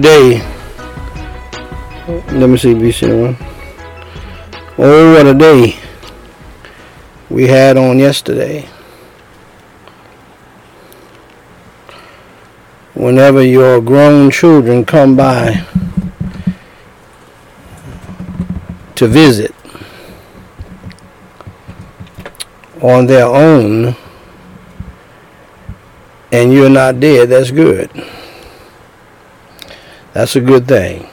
Day. Let me see, BC1. Oh, what a day we had on yesterday. Whenever your grown children come by to visit on their own and you're not dead, that's good. That's a good thing.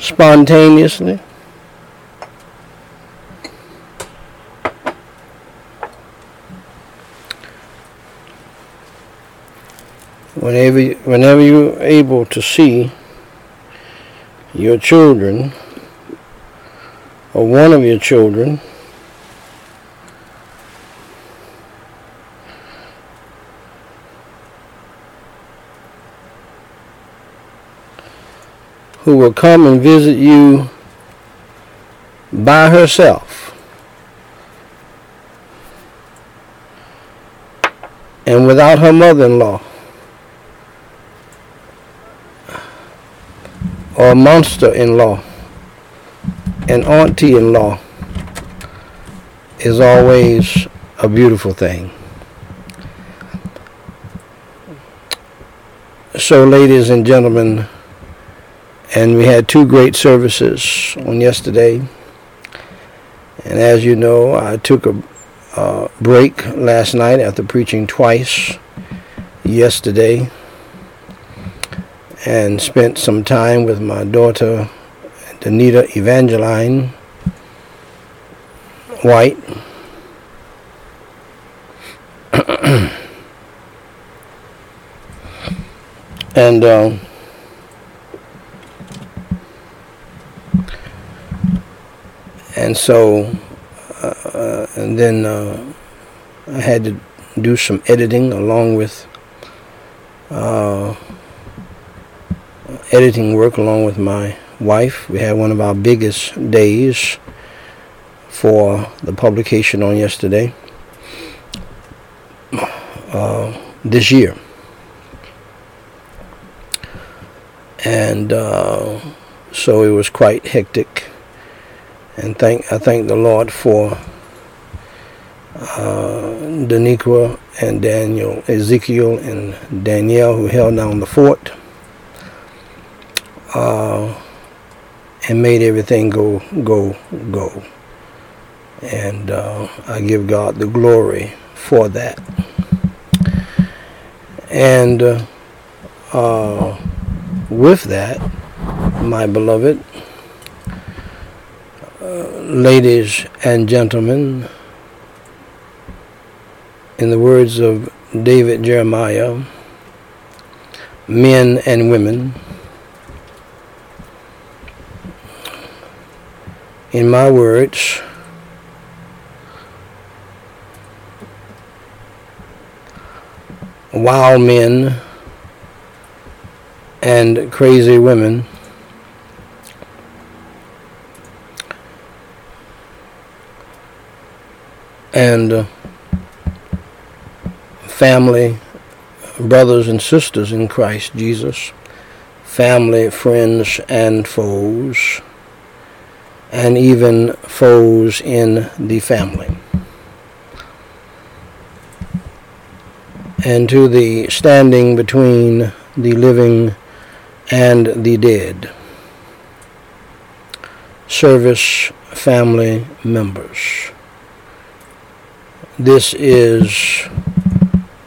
Spontaneously. Whenever, whenever you're able to see your children or one of your children who will come and visit you by herself. And without her mother-in-law. Or monster-in-law. An auntie-in-law is always a beautiful thing. So ladies and gentlemen, and we had two great services on yesterday. And as you know, I took a uh, break last night after preaching twice yesterday and spent some time with my daughter, Danita Evangeline White. and uh, and so uh, and then uh, I had to do some editing along with uh, editing work along with my wife. We had one of our biggest days for the publication on yesterday uh, this year. And uh, so it was quite hectic and thank I thank the Lord for uh, Daniqua and Daniel, Ezekiel and Danielle who held down the fort uh, and made everything go go go. And uh, I give God the glory for that. And uh, with that, my beloved, ladies and gentlemen, in the words of David Jeremiah, men and women, in my words, wild men and crazy women and uh, family, brothers and sisters in Christ Jesus, family, friends, and foes, and even foes in the family. And to the standing between the living and the dead. Service family members. This is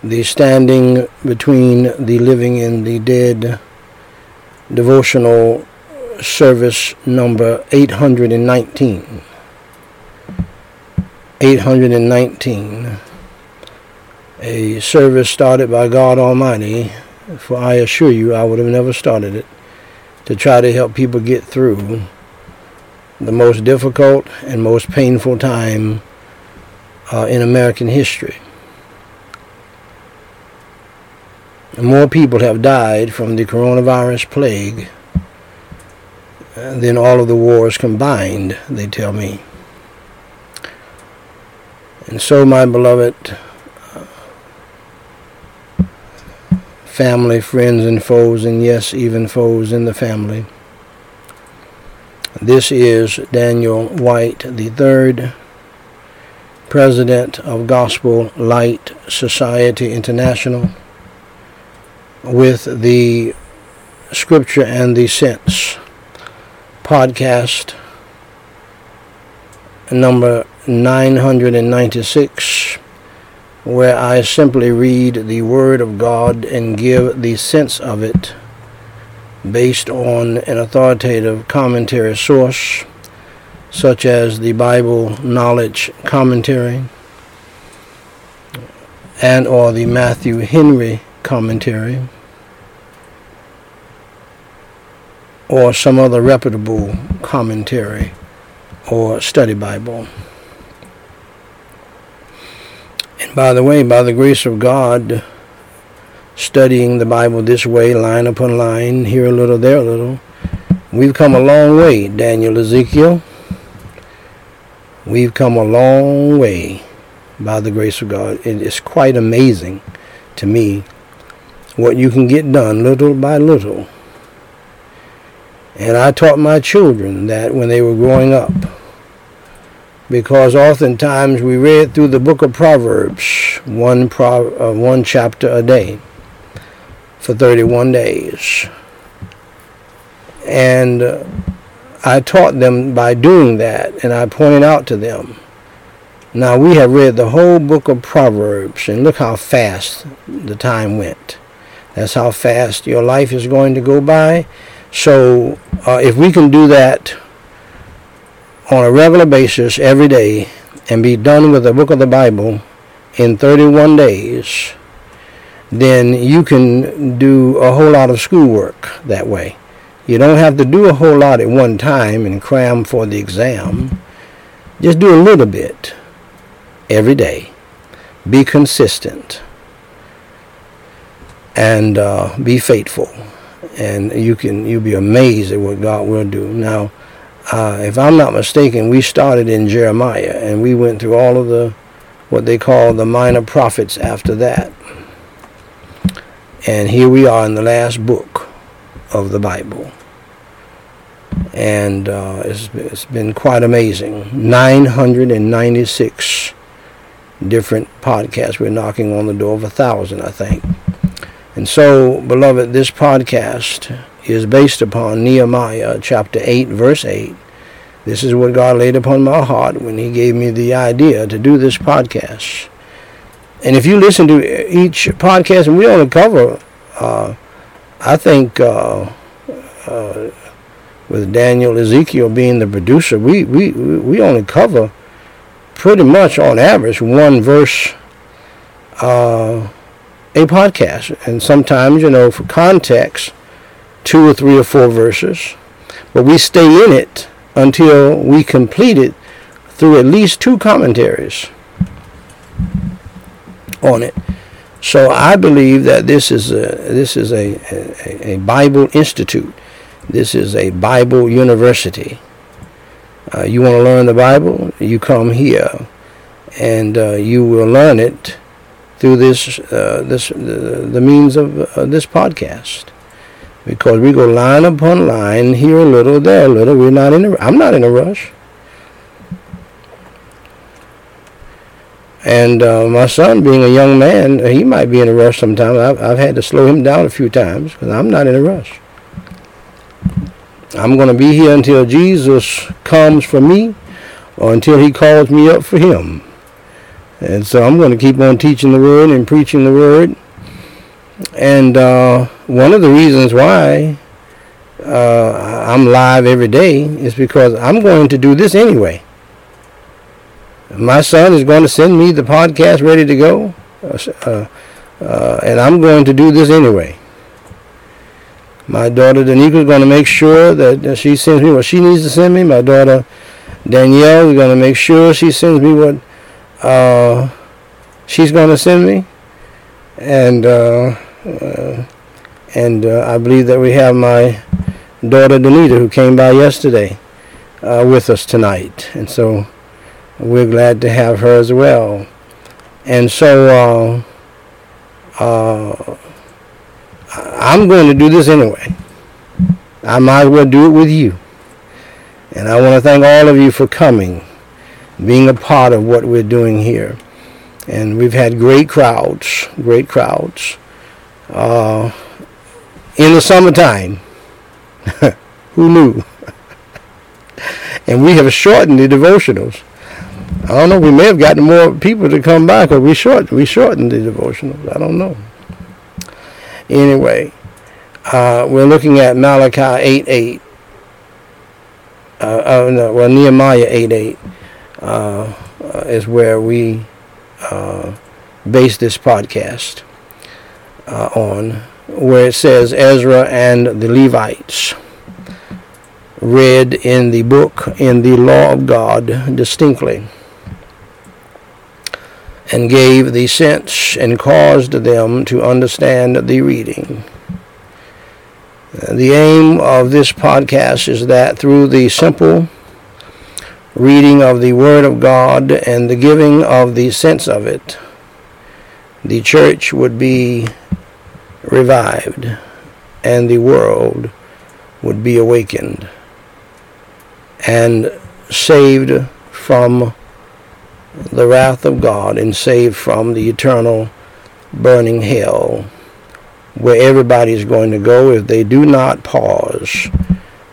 the standing between the living and the dead devotional service number 819. 819. A service started by God Almighty, for I assure you I would have never started it, to try to help people get through the most difficult and most painful time uh, in American history. More people have died from the coronavirus plague than all of the wars combined, they tell me. And so, my beloved family, friends, and foes, and yes, even foes in the family. This is Daniel White III, President of Gospel Light Society International, with the Scripture and the Sense podcast number 996 where I simply read the Word of God and give the sense of it based on an authoritative commentary source, such as the Bible Knowledge Commentary and or the Matthew Henry Commentary or some other reputable commentary or study Bible. And by the way, by the grace of God, studying the Bible this way, line upon line, here a little, there a little, we've come a long way, Daniel Ezekiel. We've come a long way by the grace of God. It is quite amazing to me what you can get done little by little. And I taught my children that when they were growing up because oftentimes we read through the book of Proverbs, one, pro, uh, one chapter a day for 31 days. And uh, I taught them by doing that, and I pointed out to them. Now we have read the whole book of Proverbs, and look how fast the time went. That's how fast your life is going to go by. So uh, if we can do that on a regular basis every day and be done with the book of the Bible in 31 days, then you can do a whole lot of schoolwork that way. You don't have to do a whole lot at one time and cram for the exam. Just do a little bit every day. Be consistent and uh, be faithful, and you can you'll be amazed at what God will do. Now, uh, if I'm not mistaken, we started in Jeremiah and we went through all of the what they call the minor prophets after that. And here we are in the last book of the Bible. And uh, it's, it's been quite amazing. 996 different podcasts. We're knocking on the door of a thousand, I think. And so, beloved, this podcast is based upon Nehemiah chapter 8, verse 8. This is what God laid upon my heart when He gave me the idea to do this podcast. And if you listen to each podcast, and we only cover, uh, I think, uh, uh, with Daniel Ezekiel being the producer, we, we, we only cover pretty much on average one verse uh, a podcast. And sometimes, you know, for context, two or three or four verses, but we stay in it until we complete it through at least two commentaries on it. So I believe that this is a this is a, a, a Bible institute. This is a Bible university. Uh, you want to learn the Bible? You come here, and uh, you will learn it through this uh, this the, means of uh, this podcast because we go line upon line, here a little, there a little. We're not in a, I'm not in a rush. And uh, my son, being a young man, he might be in a rush sometimes. I've, I've had to slow him down a few times because I'm not in a rush. I'm going to be here until Jesus comes for me or until he calls me up for him. And so I'm going to keep on teaching the word and preaching the word and uh, one of the reasons why uh, I'm live every day is because I'm going to do this anyway. My son is going to send me the podcast ready to go, uh, uh and I'm going to do this anyway. My daughter Danica is going to make sure that she sends me what she needs to send me. My daughter Danielle is going to make sure she sends me what uh, she's going to send me. And uh, uh, and uh, I believe that we have my daughter Danita who came by yesterday uh, with us tonight. And so we're glad to have her as well. And so uh, I'm going to do this anyway. I might as well do it with you. And I want to thank all of you for coming, being a part of what we're doing here. And we've had great crowds, great crowds. Uh, in the summertime. Who knew? and we have shortened the devotionals. I don't know. We may have gotten more people to come back, or we short we shortened the devotionals. I don't know. Anyway, uh, we're looking at Malachi eight eight. Uh, uh, no, well, Nehemiah eight eight uh, is where we uh, base this podcast uh, on, where it says Ezra and the Levites read in the book in the law of God distinctly and gave the sense and caused them to understand the reading. Uh, the aim of this podcast is that through the simple reading of the Word of God and the giving of the sense of it, the church would be revived and the world would be awakened and saved from the wrath of God and saved from the eternal burning hell where everybody is going to go if they do not pause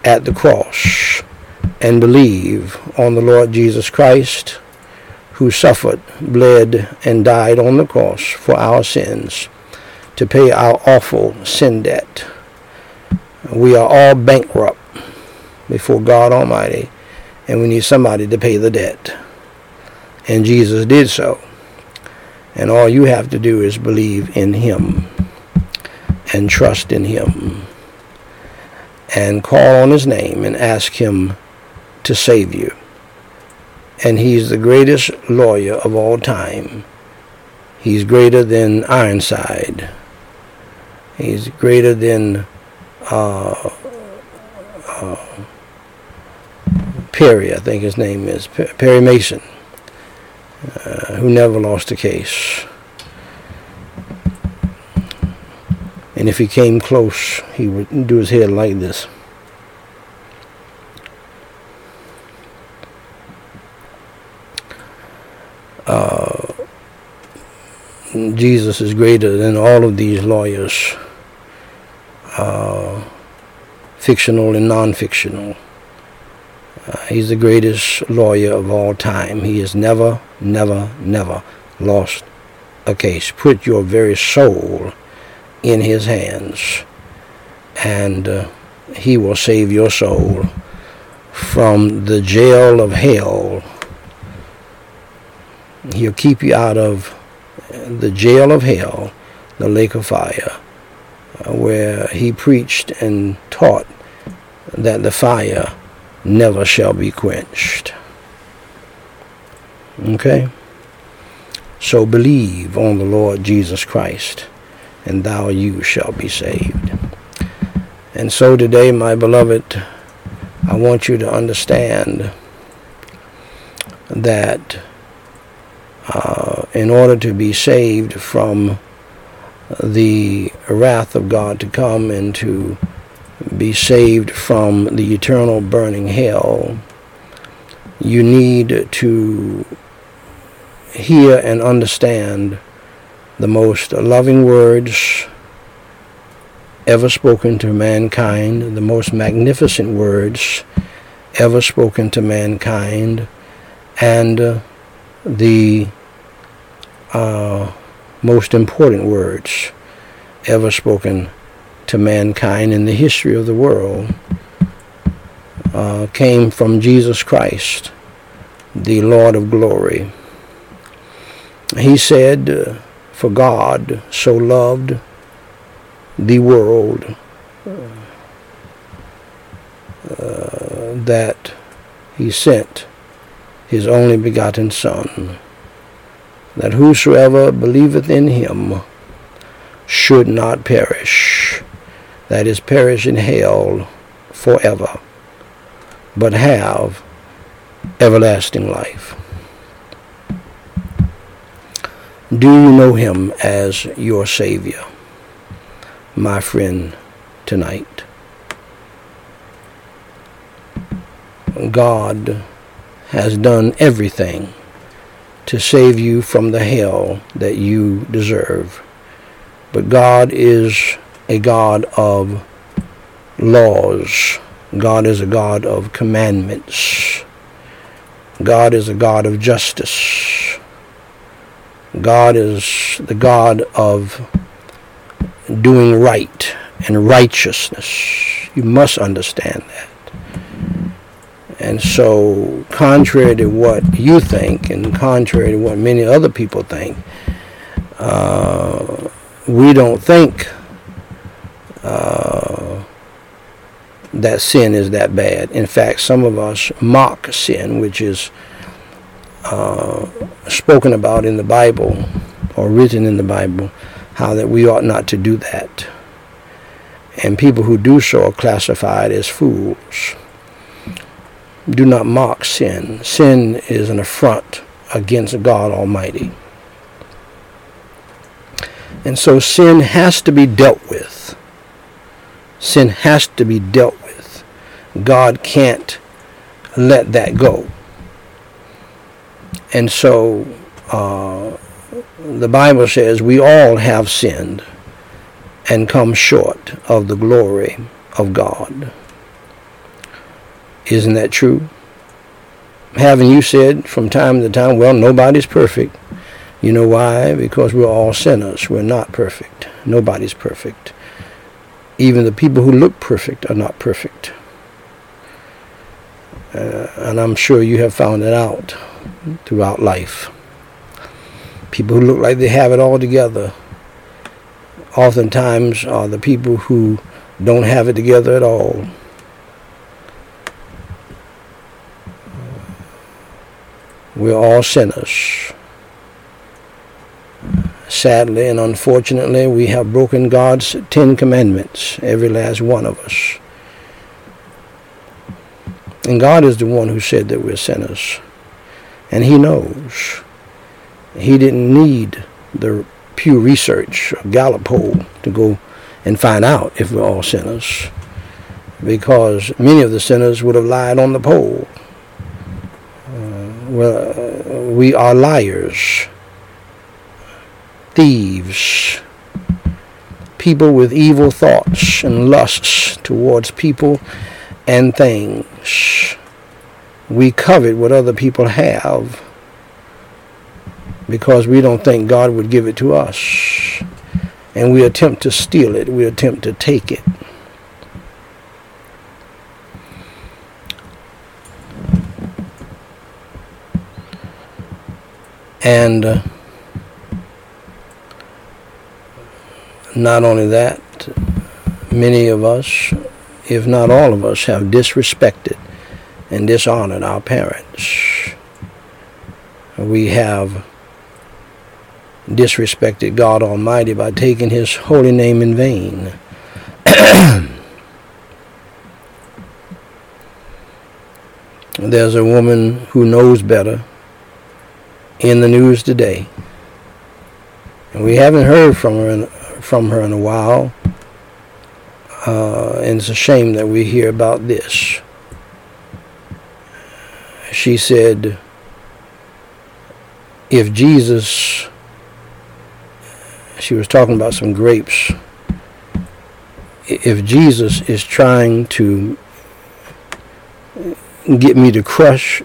at the cross and believe on the Lord Jesus Christ who suffered, bled, and died on the cross for our sins to pay our awful sin debt. We are all bankrupt before God Almighty, and we need somebody to pay the debt. And Jesus did so. And all you have to do is believe in Him and trust in Him and call on His name and ask Him to save you. And He's the greatest lawyer of all time. He's greater than Ironside. He's greater than uh, uh, Perry, I think his name is, Perry Mason. Uh, who never lost a case. And if he came close, he would do his head like this. Uh, Jesus is greater than all of these lawyers, uh, fictional and non-fictional. Uh, he's the greatest lawyer of all time. He has never, never, never lost a case. Put your very soul in his hands, and uh, he will save your soul from the jail of hell. He'll keep you out of the jail of hell, the lake of fire, uh, where he preached and taught that the fire never shall be quenched. Okay? So believe on the Lord Jesus Christ, and thou you shall be saved. And so today, my beloved, I want you to understand that uh, in order to be saved from the wrath of God to come and to be saved from the eternal burning hell, you need to hear and understand the most loving words ever spoken to mankind, the most magnificent words ever spoken to mankind, and uh, the uh, most important words ever spoken to mankind in the history of the world uh, came from Jesus Christ, the Lord of glory. He said, For God so loved the world uh, that he sent his only begotten Son, that whosoever believeth in him should not perish, that is, perish in hell forever, but have everlasting life. Do you know him as your Savior? my friend, tonight. God has done everything to save you from the hell that you deserve. But God is a God of laws. God is a God of commandments. God is a God of justice. God is the God of doing right and righteousness. You must understand that. And so, contrary to what you think, and contrary to what many other people think, uh, we don't think that sin is that bad. In fact, some of us mock sin, which is uh, spoken about in the Bible or written in the Bible, how that we ought not to do that. And people who do so are classified as fools do not mock sin. Sin is an affront against God Almighty. And so sin has to be dealt with. Sin has to be dealt. God can't let that go. And so uh, the Bible says we all have sinned and come short of the glory of God. Isn't that true? Haven't you said from time to time, well, nobody's perfect? You know why? Because we're all sinners. We're not perfect. Nobody's perfect. Even the people who look perfect are not perfect. Uh, and I'm sure you have found it out throughout life. People who look like they have it all together oftentimes are the people who don't have it together at all. We're all sinners. Sadly and unfortunately, we have broken God's Ten Commandments, every last one of us. And God is the one who said that we're sinners. And He knows. He didn't need the Pew Research or Gallup poll to go and find out if we're all sinners. Because many of the sinners would have lied on the poll uh, well, uh, we are liars, thieves, people with evil thoughts and lusts towards people and things. We covet what other people have because we don't think God would give it to us. And we attempt to steal it, we attempt to take it. And uh, not only that, many of us, if not all of us, have disrespected and dishonored our parents. We have disrespected God Almighty by taking His holy name in vain. There's a woman who knows better in the news today. And we haven't heard from her in, from her in a while. Uh, and it's a shame that we hear about this. She said, if Jesus, she was talking about some grapes, if Jesus is trying to get me to crush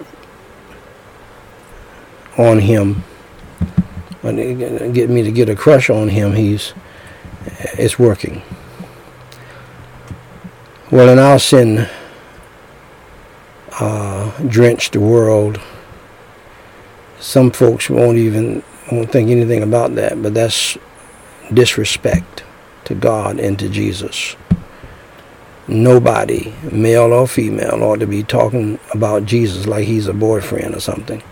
on him, get me to get a crush on him, he's it's working. Well, in our sin uh, drenched the world, some folks won't even won't think anything about that, but that's disrespect to God and to Jesus. Nobody, male or female, ought to be talking about Jesus like he's a boyfriend or something.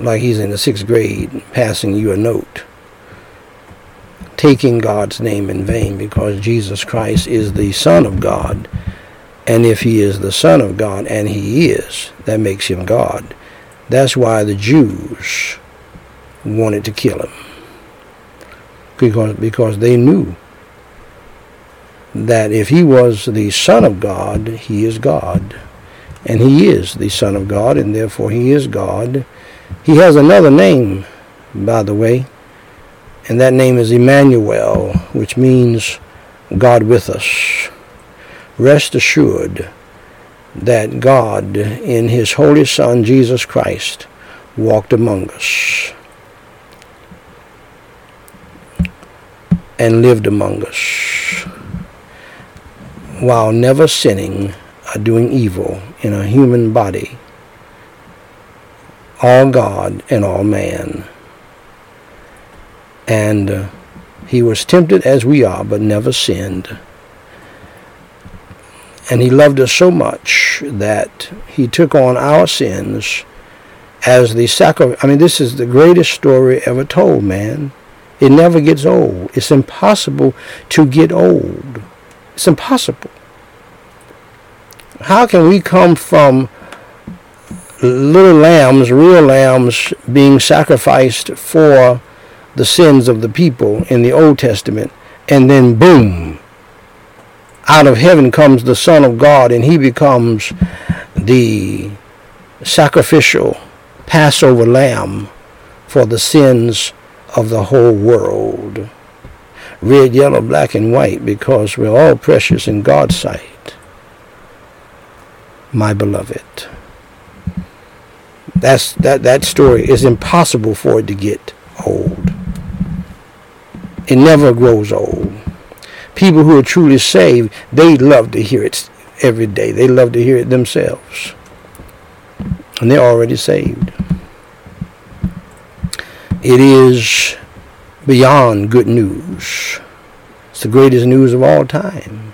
Like he's in the sixth grade passing you a note, taking God's name in vain because Jesus Christ is the Son of God. And if he is the Son of God, and he is, that makes him God. That's why the Jews wanted to kill him. because, because they knew that if he was the Son of God, he is God. And he is the Son of God, and therefore he is God. He has another name, by the way, and that name is Emmanuel, which means God with us. Rest assured that God, in his Holy Son, Jesus Christ, walked among us and lived among us while never sinning or doing evil in a human body, all God and all man. And uh, he was tempted as we are, but never sinned. And he loved us so much that he took on our sins as the sacrifice. I mean, this is the greatest story ever told, man. It never gets old. It's impossible to get old. It's impossible. How can we come from little lambs, real lambs, being sacrificed for the sins of the people in the Old Testament, and then boom, out of heaven comes the Son of God, and he becomes the sacrificial Passover lamb for the sins of the whole world. Red, yellow, black, and white, because we're all precious in God's sight. My beloved. That's that that story is impossible for it to get old. It never grows old. People who are truly saved, they love to hear it every day. They love to hear it themselves. And they're already saved. It is beyond good news. It's the greatest news of all time.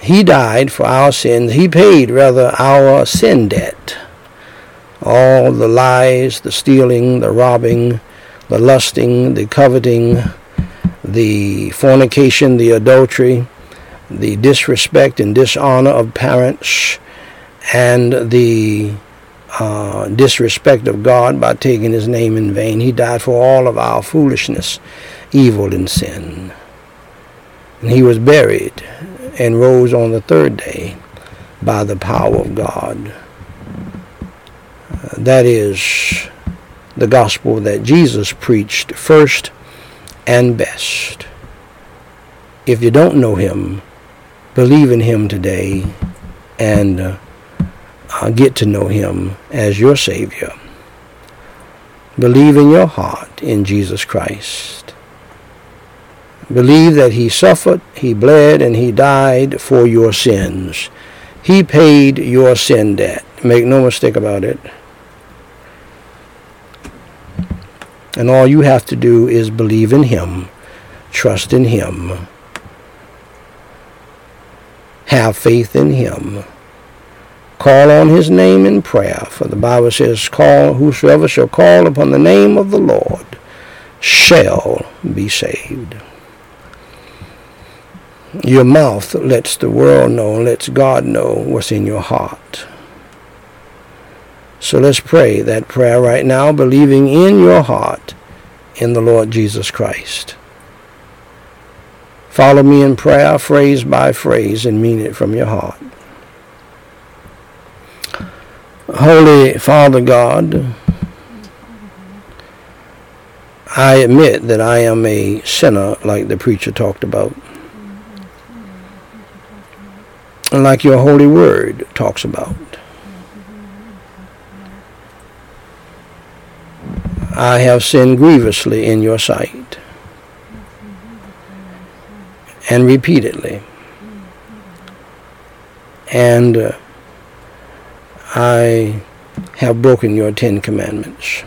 He died for our sins. He paid, rather, our sin debt. All the lies, the stealing, the robbing, the lusting, the coveting, the fornication, the adultery, the disrespect and dishonor of parents, and the uh, disrespect of God by taking his name in vain. He died for all of our foolishness, evil, and sin. And he was buried and rose on the third day by the power of God. Uh, that is the gospel that Jesus preached first and best. If you don't know him, believe in him today and uh, uh, get to know him as your Savior. Believe in your heart in Jesus Christ. Believe that he suffered, he bled, and he died for your sins. He paid your sin debt. Make no mistake about it. And all you have to do is believe in him, trust in him, have faith in him Call on his name in prayer, for the Bible says, Call whosoever shall call upon the name of the Lord shall be saved. Your mouth lets the world know, lets God know what's in your heart. So let's pray that prayer right now, believing in your heart in the Lord Jesus Christ. Follow me in prayer, phrase by phrase, and mean it from your heart. Holy Father God, I admit that I am a sinner like the preacher talked about. And like your holy word talks about. I have sinned grievously in your sight. And repeatedly. And uh, I have broken your Ten Commandments.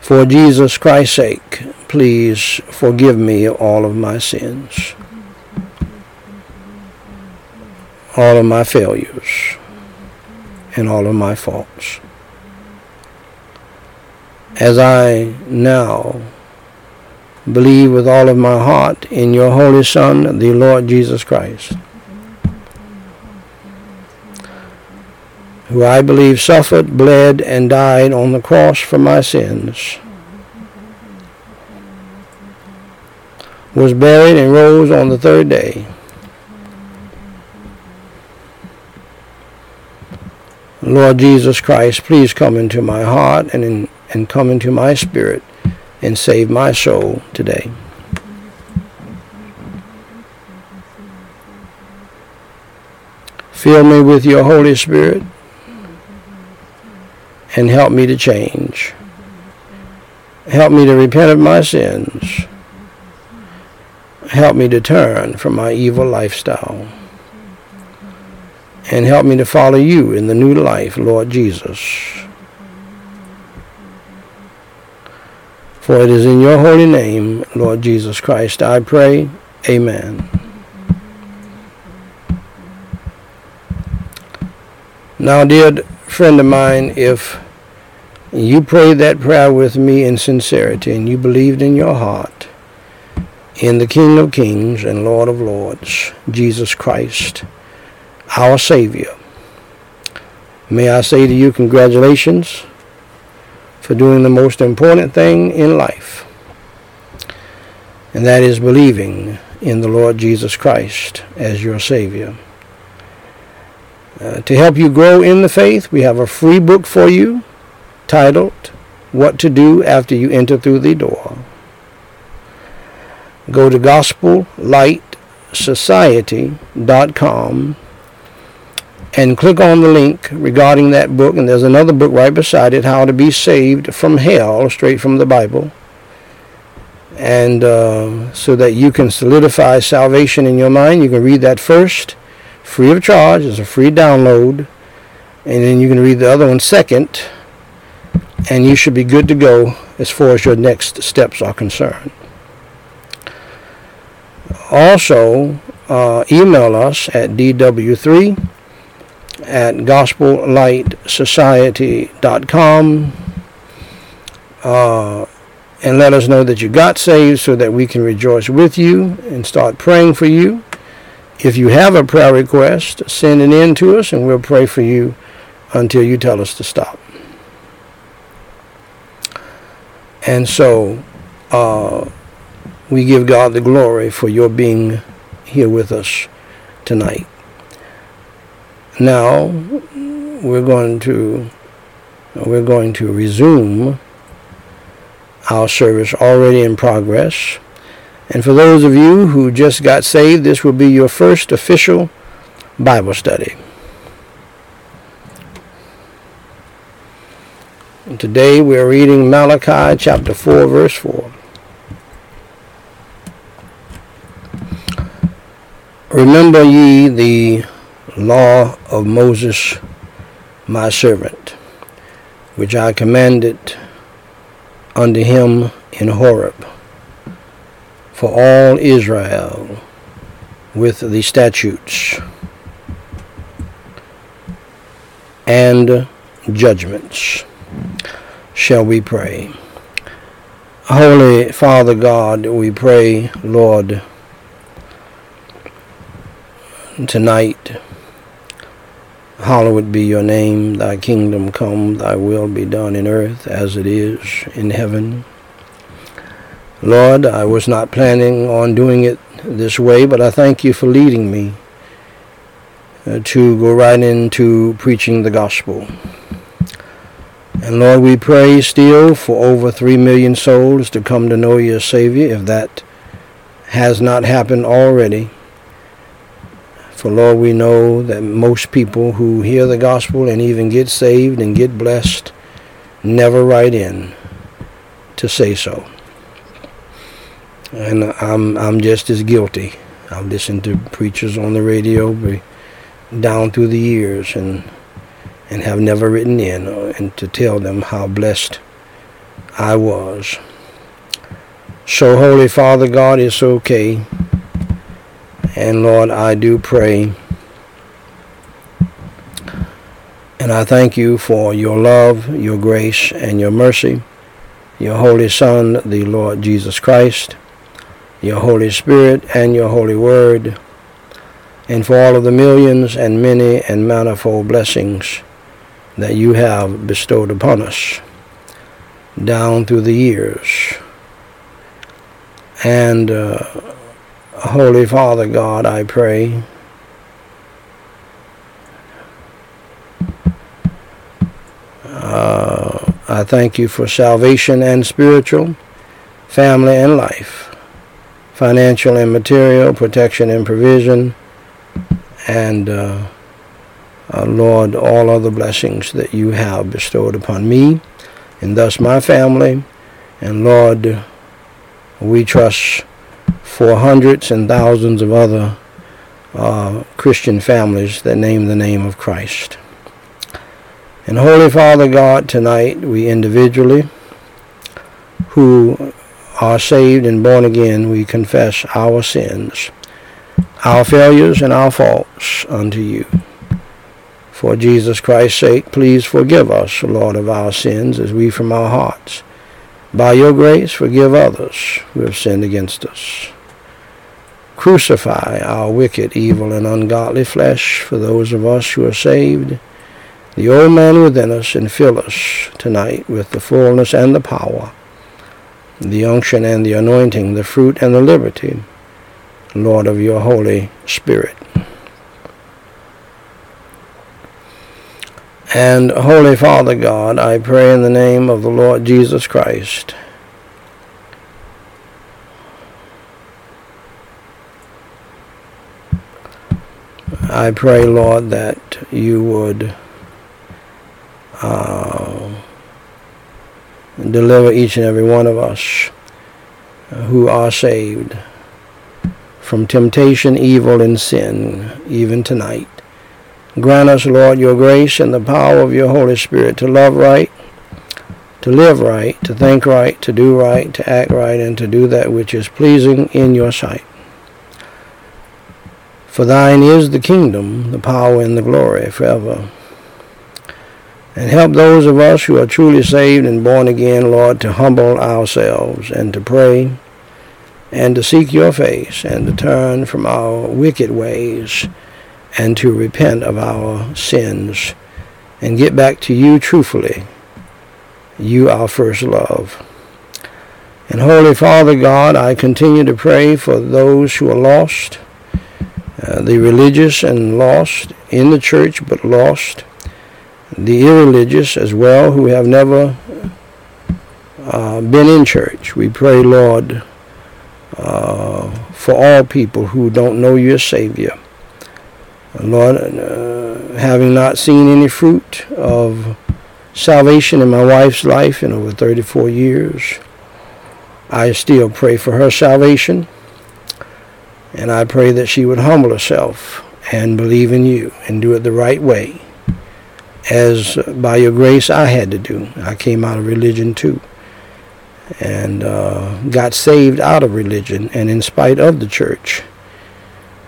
For Jesus Christ's sake, please forgive me all of my sins, all of my failures, and all of my faults as I now believe with all of my heart in your Holy Son, the Lord Jesus Christ, who I believe suffered, bled, and died on the cross for my sins, was buried and rose on the third day. Lord Jesus Christ, please come into my heart and in and come into my spirit and save my soul today. Fill me with your Holy Spirit and help me to change. Help me to repent of my sins. Help me to turn from my evil lifestyle. And help me to follow you in the new life, Lord Jesus. For it is in your holy name, Lord Jesus Christ, I pray. Amen. Now, dear friend of mine, if you prayed that prayer with me in sincerity and you believed in your heart in the King of Kings and Lord of Lords, Jesus Christ, our Savior, may I say to you, congratulations for doing the most important thing in life, and that is believing in the Lord Jesus Christ as your Savior. Uh, to help you grow in the faith, we have a free book for you titled What to Do After You Enter Through the Door. Go to GospelLightSociety.com and click on the link regarding that book. And there's another book right beside it, How to Be Saved from Hell, straight from the Bible. And uh, so that you can solidify salvation in your mind, you can read that first free of charge. It's a free download. And then you can read the other one second. And you should be good to go as far as your next steps are concerned. Also, uh, email us at dw3 at gospellightsociety.com uh, and let us know that you got saved so that we can rejoice with you and start praying for you. If you have a prayer request, send it in to us and we'll pray for you until you tell us to stop. And so uh, we give God the glory for your being here with us tonight. Now we're going to we're going to resume our service already in progress. And for those of you who just got saved, this will be your first official Bible study. And today we are reading Malachi chapter 4, verse 4. Remember ye the law of Moses, my servant, which I commanded unto him in Horeb for all Israel with the statutes and judgments shall we pray. Holy Father God, we pray, Lord, tonight, hallowed be your name, thy kingdom come, thy will be done in earth as it is in heaven. Lord, I was not planning on doing it this way, but I thank you for leading me uh, to go right into preaching the gospel. And Lord, we pray still for over three million souls to come to know your Savior, if that has not happened already. For Lord, we know that most people who hear the gospel and even get saved and get blessed never write in to say so and I'm I'm just as guilty. I've listened to preachers on the radio down through the years and and have never written in uh, and to tell them how blessed I was. So Holy Father God, it's okay. And Lord, I do pray. And I thank you for your love, your grace, and your mercy, your Holy Son, the Lord Jesus Christ your Holy Spirit, and your Holy Word, and for all of the millions and many and manifold blessings that you have bestowed upon us down through the years. And uh, Holy Father God, I pray. Uh, I thank you for salvation and spiritual, family and life, financial and material, protection and provision, and uh, uh, Lord, all other blessings that you have bestowed upon me and thus my family. And Lord, we trust for hundreds and thousands of other uh, Christian families that name the name of Christ. And Holy Father God, tonight we individually who are saved and born again, we confess our sins, our failures and our faults unto you. For Jesus Christ's sake, please forgive us, Lord, of our sins as we from our hearts. By your grace, forgive others who have sinned against us. Crucify our wicked, evil, and ungodly flesh for those of us who are saved, the old man within us, and fill us tonight with the fullness and the power, the unction and the anointing, the fruit and the liberty, Lord, of your Holy Spirit. And Holy Father God, I pray in the name of the Lord Jesus Christ. I pray, Lord, that you would uh, deliver each and every one of us who are saved from temptation, evil, and sin, even tonight. Grant us, Lord, your grace and the power of your Holy Spirit to love right, to live right, to think right, to do right, to act right, and to do that which is pleasing in your sight. For thine is the kingdom, the power, and the glory forever. And help those of us who are truly saved and born again, Lord, to humble ourselves and to pray and to seek your face and to turn from our wicked ways and to repent of our sins and get back to you truthfully, you our first love. And Holy Father God, I continue to pray for those who are lost, uh, the religious and lost in the church but lost, the irreligious as well who have never uh, been in church. We pray, Lord, uh, for all people who don't know your Savior. Lord, uh, having not seen any fruit of salvation in my wife's life in over 34 years, I still pray for her salvation. And I pray that she would humble herself and believe in you and do it the right way. As by your grace I had to do. I came out of religion too. And uh, got saved out of religion and in spite of the church,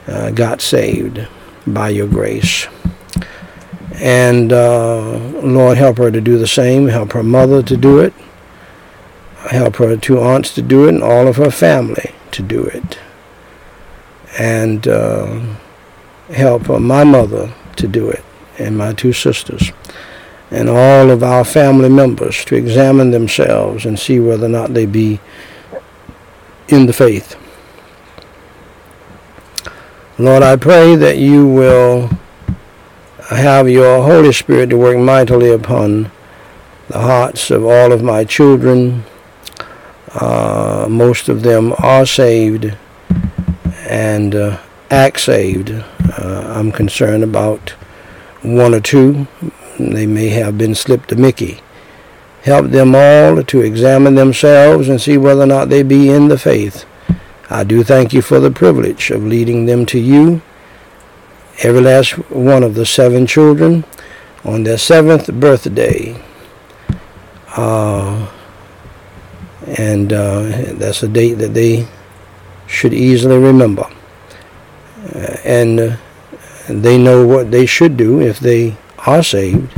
uh, got saved by your grace. And uh, Lord, help her to do the same. Help her mother to do it. Help her two aunts to do it and all of her family to do it. And uh, help my mother to do it and my two sisters and all of our family members to examine themselves and see whether or not they be in the faith. Lord, I pray that you will have your Holy Spirit to work mightily upon the hearts of all of my children. Uh, most of them are saved and uh, act saved. Uh, I'm concerned about one or two. They may have been slipped to Mickey. Help them all to examine themselves and see whether or not they be in the faith. I do thank you for the privilege of leading them to you, every last one of the seven children, on their seventh birthday. Uh, and uh, that's a date that they should easily remember. Uh, and uh, they know what they should do if they are saved.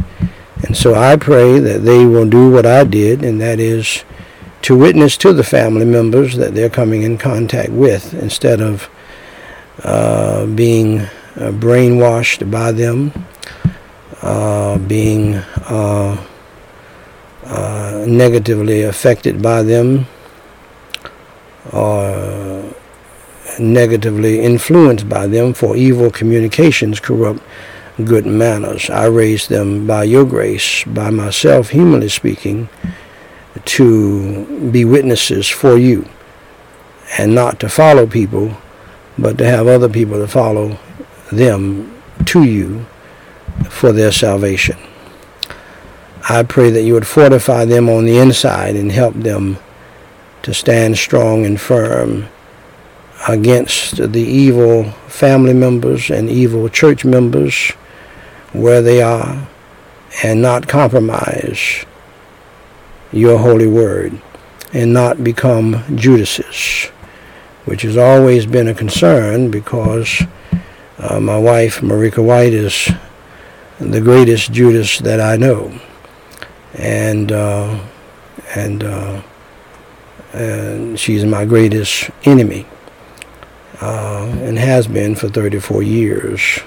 And so I pray that they will do what I did, and that is to witness to the family members that they're coming in contact with instead of uh, being uh, brainwashed by them, uh, being uh, uh, negatively affected by them, or negatively influenced by them, for evil communications corrupt good manners. I raised them by your grace, by myself, humanly speaking, to be witnesses for you and not to follow people, but to have other people to follow them to you for their salvation. I pray that you would fortify them on the inside and help them to stand strong and firm against the evil family members and evil church members where they are and not compromise your holy word and not become Judases, which has always been a concern because uh, my wife, Marika White, is the greatest Judas that I know. And, uh, and, uh, and she's my greatest enemy uh, and has been for 34 years.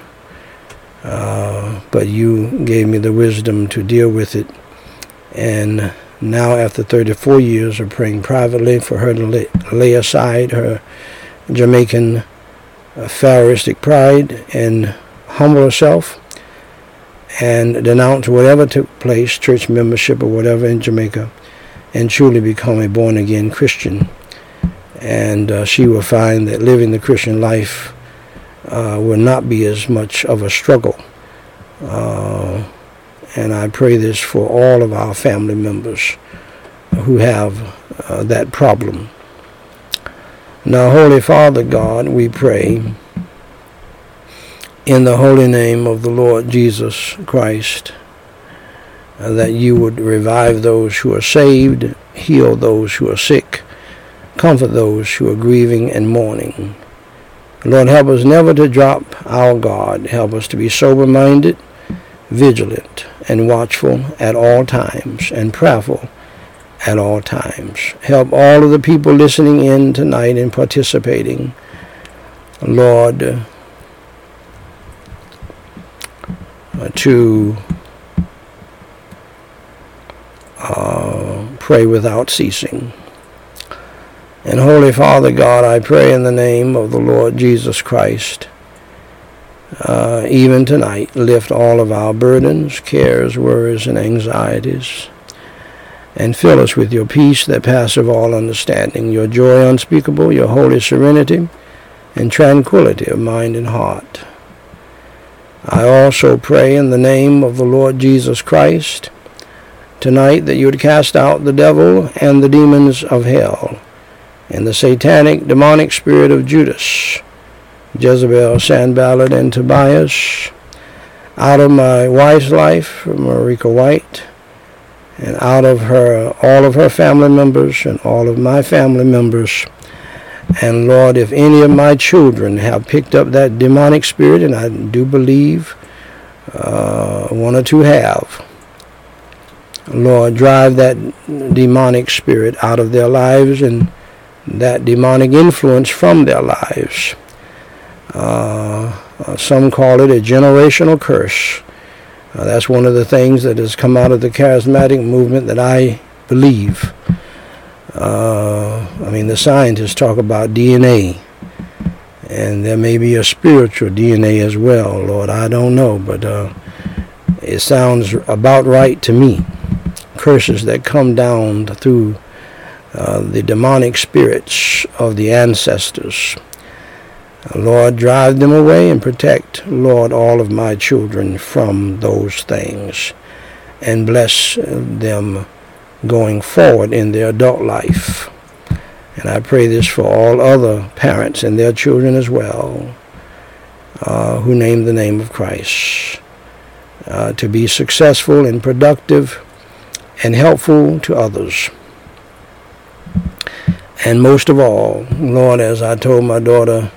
Uh, but you gave me the wisdom to deal with it. And now, after 34 years of praying privately for her to lay, aside her Jamaican uh, Pharaohistic pride and humble herself and denounce whatever took place, church membership or whatever in Jamaica, and truly become a born again Christian and uh, she will find that living the Christian life uh, will not be as much of a struggle. Uh, and I pray this for all of our family members who have uh, that problem. Now, Holy Father God, we pray in the holy name of the Lord Jesus Christ uh, that you would revive those who are saved, heal those who are sick, Comfort those who are grieving and mourning. Lord, help us never to drop our guard. Help us to be sober minded, vigilant, and watchful at all times, and prayerful at all times. Help all of the people listening in tonight and participating. Lord, uh, to uh, pray without ceasing. And Holy Father God, I pray in the name of the Lord Jesus Christ, uh, even tonight, lift all of our burdens, cares, worries, and anxieties, and fill us with your peace that passeth all understanding, your joy unspeakable, your holy serenity, and tranquility of mind and heart. I also pray in the name of the Lord Jesus Christ tonight that you would cast out the devil and the demons of hell and the satanic demonic spirit of Judas, Jezebel, Sanballat, and Tobias, out of my wife's life, Marika White, and out of her all of her family members and all of my family members. And Lord, if any of my children have picked up that demonic spirit, and I do believe uh, one or two have, Lord, drive that demonic spirit out of their lives and that demonic influence from their lives. Uh, uh, some call it a generational curse. Uh, that's one of the things that has come out of the charismatic movement that I believe. Uh, I mean, the scientists talk about DNA, and there may be a spiritual DNA as well, Lord. I don't know, but uh, it sounds about right to me. Curses that come down through uh, the demonic spirits of the ancestors. Lord, drive them away and protect, Lord, all of my children from those things and bless them going forward in their adult life. And I pray this for all other parents and their children as well uh, who name the name of Christ uh, to be successful and productive and helpful to others. And most of all, Lord, as I told my daughter,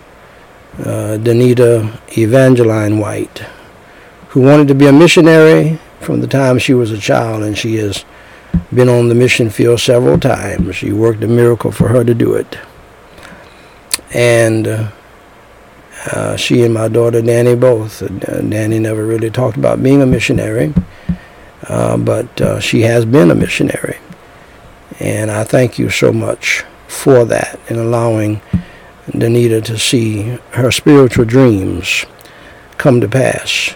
uh, Danita Evangeline White, who wanted to be a missionary from the time she was a child, and she has been on the mission field several times. She worked a miracle for her to do it. And uh, uh, she and my daughter Danny both. Uh, Danny never really talked about being a missionary, uh, but uh, she has been a missionary. And I thank you so much for that and allowing Danita to see her spiritual dreams come to pass.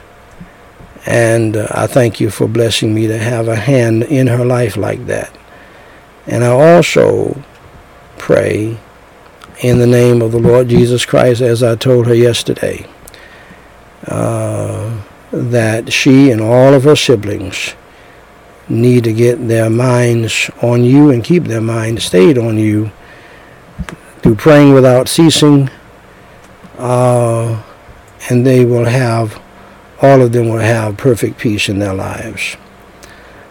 And uh, I thank you for blessing me to have a hand in her life like that. And I also pray in the name of the Lord Jesus Christ, as I told her yesterday, uh, that she and all of her siblings need to get their minds on you and keep their minds stayed on you through praying without ceasing, uh, and they will have, all of them will have perfect peace in their lives.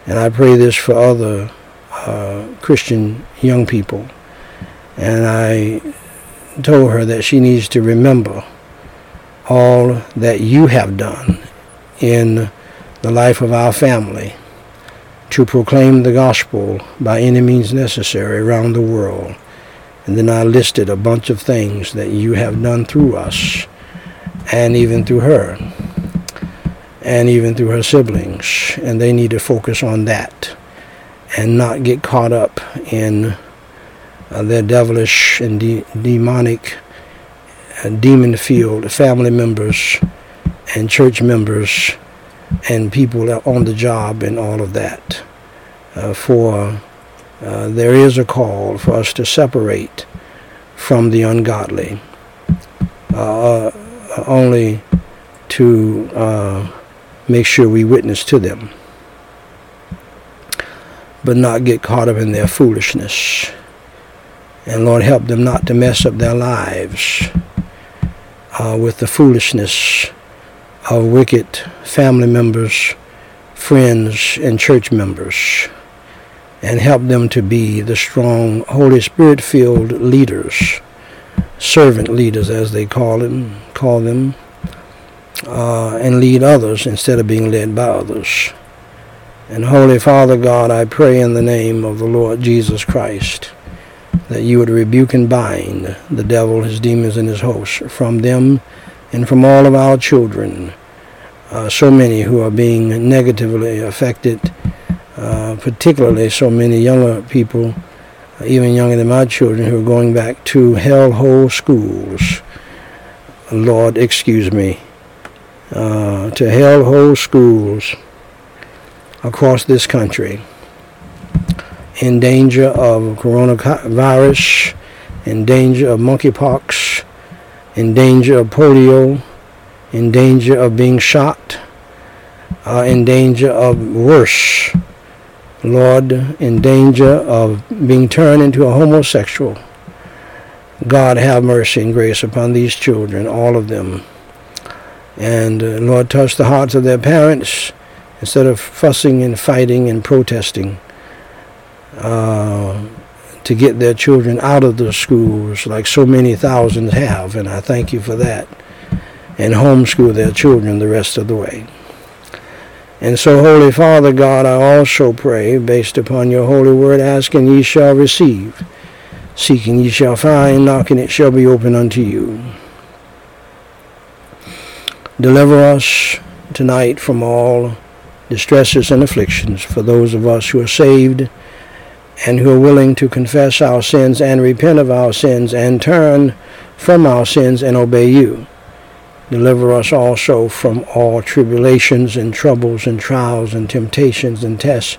And I pray this for other uh, Christian young people. And I told her that she needs to remember all that you have done in the life of our family to proclaim the gospel by any means necessary around the world. And then I listed a bunch of things that you have done through us and even through her and even through her siblings. And they need to focus on that and not get caught up in uh, their devilish and de- demonic, uh, demon-filled family members and church members and people on the job and all of that. Uh, for uh, there is a call for us to separate from the ungodly, uh, uh only to uh, make sure we witness to them, but not get caught up in their foolishness. And Lord, help them not to mess up their lives uh, with the foolishness of wicked family members, friends, and church members, and help them to be the strong, Holy Spirit filled leaders, servant leaders as they call them, call them, uh, and lead others instead of being led by others. And Holy Father God, I pray in the name of the Lord Jesus Christ that you would rebuke and bind the devil, his demons, and his hosts from them and from all of our children, uh, so many who are being negatively affected, particularly so many younger people, uh, even younger than my children, who are going back to hellhole schools. Lord, excuse me, uh, to hellhole schools across this country in danger of coronavirus, in danger of monkeypox, in danger of polio, in danger of being shot, uh, in danger of worse, Lord, in danger of being turned into a homosexual. God have mercy and grace upon these children, all of them. And uh, Lord, touch the hearts of their parents instead of fussing and fighting and protesting. Uh, to get their children out of the schools like so many thousands have, and I thank you for that, and homeschool their children the rest of the way. And so, Holy Father God, I also pray, based upon your holy word, asking ye shall receive, seeking ye shall find, knocking it shall be open unto you. Deliver us tonight from all distresses and afflictions for those of us who are saved and who are willing to confess our sins and repent of our sins and turn from our sins and obey you. Deliver us also from all tribulations and troubles and trials and temptations and tests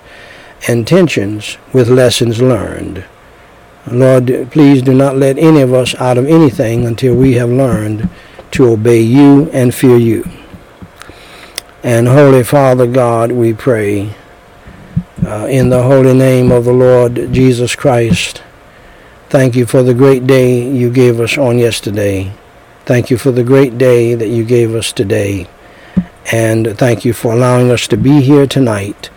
and tensions with lessons learned. Lord, please do not let any of us out of anything until we have learned to obey you and fear you. And Holy Father God, we pray uh, in the holy name of the Lord Jesus Christ. Thank you for the great day you gave us on yesterday. Thank you for the great day that you gave us today. And thank you for allowing us to be here tonight.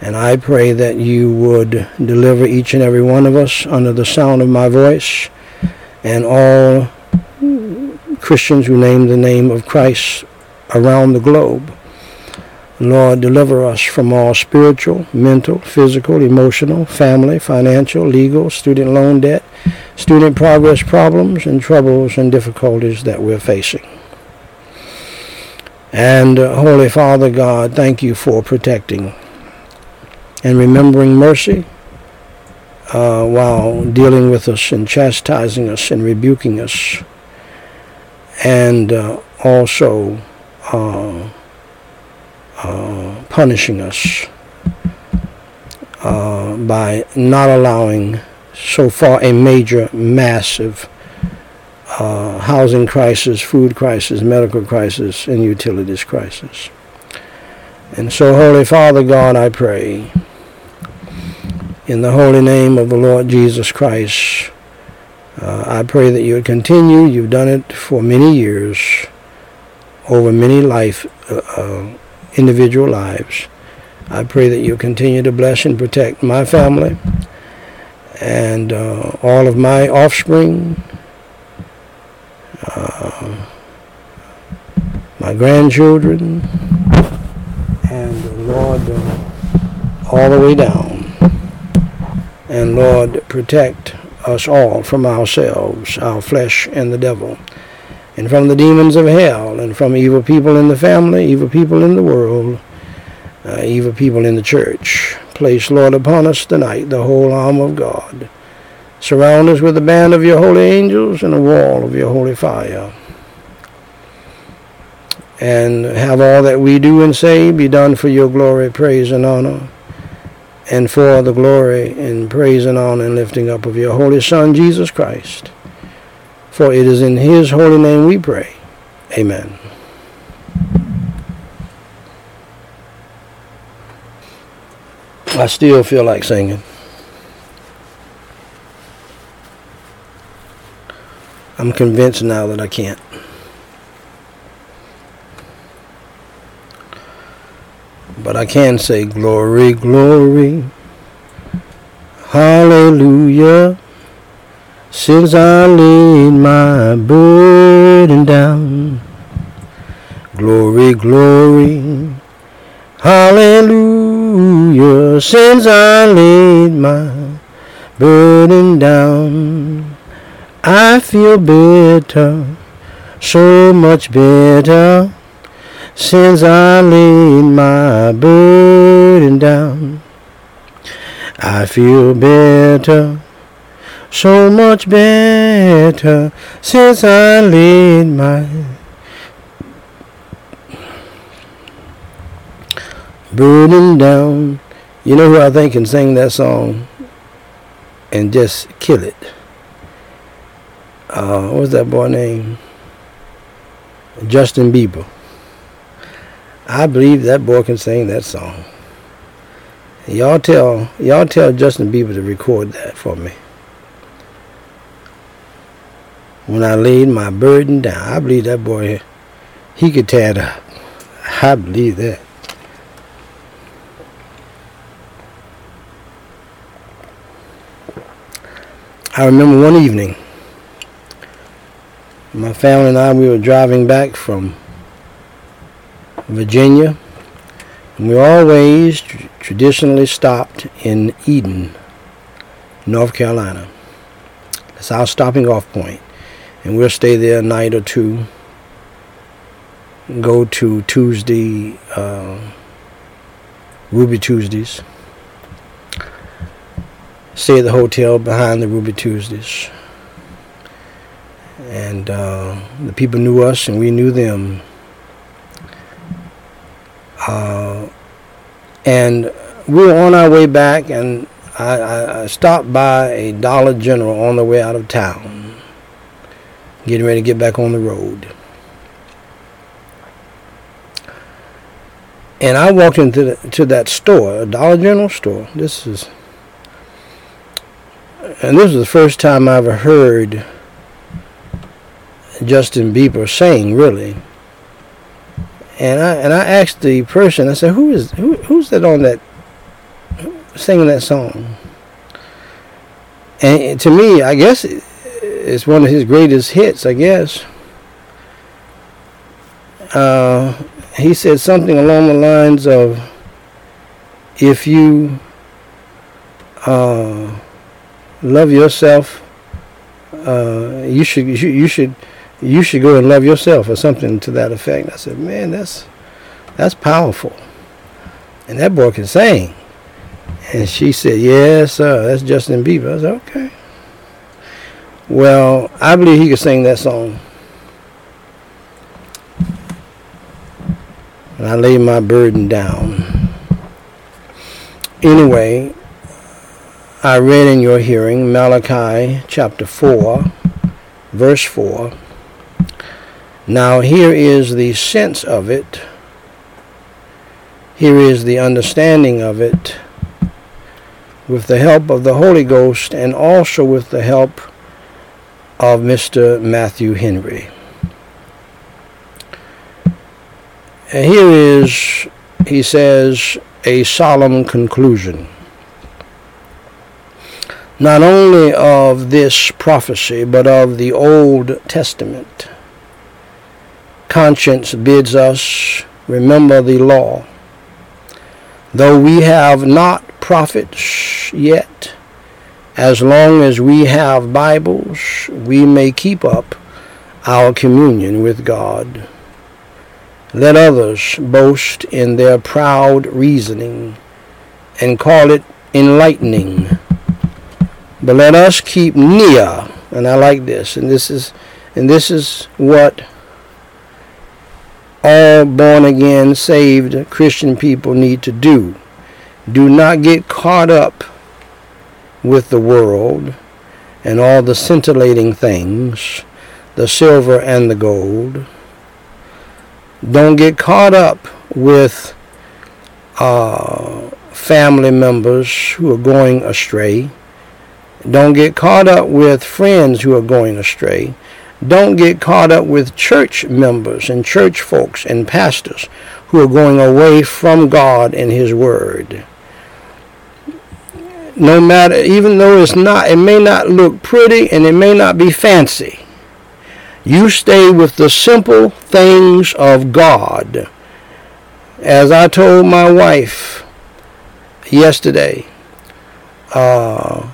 And I pray that you would deliver each and every one of us under the sound of my voice and all Christians who name the name of Christ around the globe Lord, deliver us from all spiritual, mental, physical, emotional, family, financial, legal, student loan debt, student progress problems, and troubles and difficulties that we're facing. And uh, Holy Father God, thank you for protecting and remembering mercy uh, while dealing with us and chastising us and rebuking us, and uh, also uh, punishing us uh, by not allowing so far a major, massive uh, housing crisis, food crisis, medical crisis, and utilities crisis. And so, Holy Father God, I pray, in the holy name of the Lord Jesus Christ, uh, I pray that you would continue. You've done it for many years, over many life, uh individual lives. I pray that you continue to bless and protect my family and uh, all of my offspring, uh, my grandchildren, and Lord, uh, all the way down. And Lord, protect us all from ourselves, our flesh, and the devil, and from the demons of hell, and from evil people in the family, evil people in the world uh, evil people in the church. Place, Lord, upon us tonight the whole arm of God. Surround us with a band of your holy angels and a wall of your holy fire. And have all that we do and say be done for your glory, praise, and honor, and for the glory and praise and honor and lifting up of your holy Son, Jesus Christ. For it is in his holy name we pray. Amen. I still feel like singing. I'm convinced now that I can't. But I can say, Glory, glory, hallelujah. Since I laid my burden down, glory, glory, Hallelujah, since I laid my burden down, I feel better, so much better, since I laid my burden down. I feel better, so much better, since I laid my burning down. You know who I think can sing that song and just kill it? Uh, what's that boy name? Justin Bieber. I believe that boy can sing that song. Y'all tell y'all tell Justin Bieber to record that for me. When I laid my burden down, I believe that boy he could tear it up. I believe that. I remember one evening, my family and I, we were driving back from Virginia, and we always tr- traditionally stopped in Eden, North Carolina. That's our stopping off point. And we'll stay there a night or two, go to Tuesday, uh, Ruby Tuesdays stay at the hotel behind the Ruby Tuesdays. And uh, the people knew us and we knew them. Uh, and we were on our way back and I, I, I, stopped by a Dollar General on the way out of town, getting ready to get back on the road. And I walked into the, to that store, a Dollar General store. This is and this was the first time I ever heard Justin Bieber sing, really. And I and I asked the person, I said, "Who is who? Who's that on that singing that song?" And to me, I guess it's one of his greatest hits. I guess. Uh, he said something along the lines of, "If you." Uh, love yourself. Uh, you should you should you should go and love yourself or something to that effect. I said, man, that's that's powerful, and that boy can sing. And she said, Yes, sir, that's Justin Bieber. I said, Okay. Well, I believe he could sing that song. And I laid my burden down. Anyway, I read in your hearing Malachi chapter 4, verse 4. Now, here is the sense of it. Here is the understanding of it with the help of the Holy Ghost and also with the help of Mr. Matthew Henry. And here is, he says, a solemn conclusion. Not only of this prophecy, but of the Old Testament. Conscience bids us remember the law. Though we have not prophets yet, as long as we have Bibles, we may keep up our communion with God. Let others boast in their proud reasoning and call it enlightening. But let us keep near, and I like this, and this is and this is what all born again saved Christian people need to do. Do not get caught up with the world and all the scintillating things, the silver and the gold don't get caught up with uh, family members who are going astray. Don't get caught up with friends who are going astray. Don't get caught up with church members and church folks and pastors who are going away from God and His Word. No matter, even though it's not, it may not look pretty and it may not be fancy. You stay with the simple things of God. As I told my wife yesterday, uh,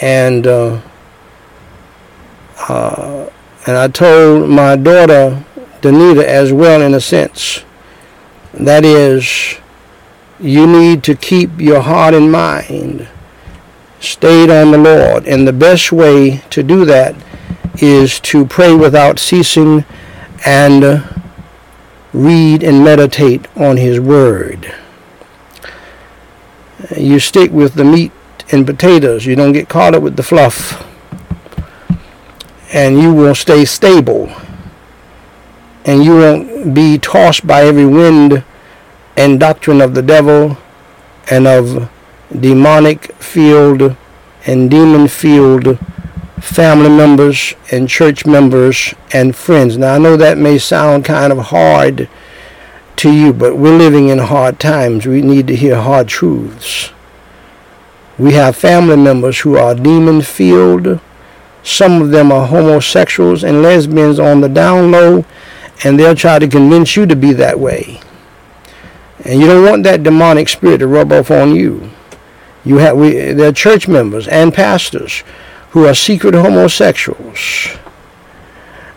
and uh, uh, and I told my daughter Danita as well, in a sense. That is, you need to keep your heart and mind stayed on the Lord, and the best way to do that is to pray without ceasing and read and meditate on His Word. You stick with the meat and potatoes. You don't get caught up with the fluff. And you will stay stable. And you won't be tossed by every wind and doctrine of the devil and of demonic field and demon field family members and church members and friends. Now, I know that may sound kind of hard to you, but we're living in hard times. We need to hear hard truths. We have family members who are demon filled. Some of them are homosexuals and lesbians on the down low, and they'll try to convince you to be that way. And you don't want that demonic spirit to rub off on you. You have we they're church members and pastors who are secret homosexuals.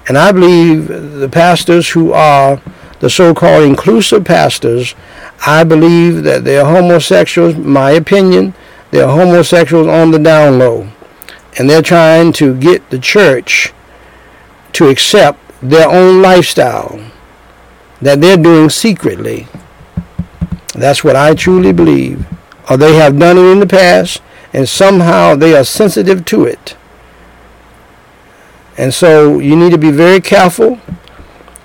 And I believe the pastors who are the so-called inclusive pastors, I believe that they're homosexuals, my opinion, they're homosexuals on the down low. And they're trying to get the church to accept their own lifestyle that they're doing secretly. That's what I truly believe. Or they have done it in the past and somehow they are sensitive to it. And so you need to be very careful.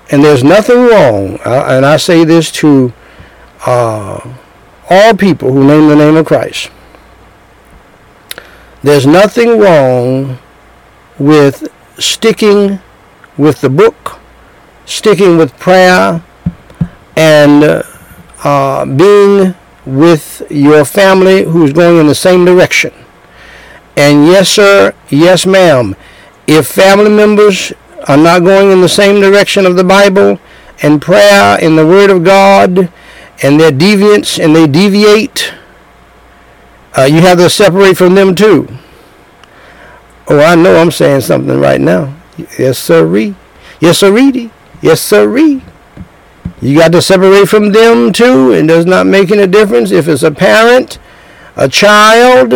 And there's nothing wrong, uh, and I say this to uh, all people who name the name of Christ. There's nothing wrong with sticking with the book, sticking with prayer, and uh, being with your family who's going in the same direction. And yes, sir, yes, ma'am, if family members are not going in the same direction of the Bible and prayer and the Word of God, and they're deviants and they deviate, uh, you have to separate from them too. Oh, I know I'm saying something right now. Yes, sirree. Yes, sirree. Yes, sirree. You got to separate from them too. It does not make any difference if it's a parent a child,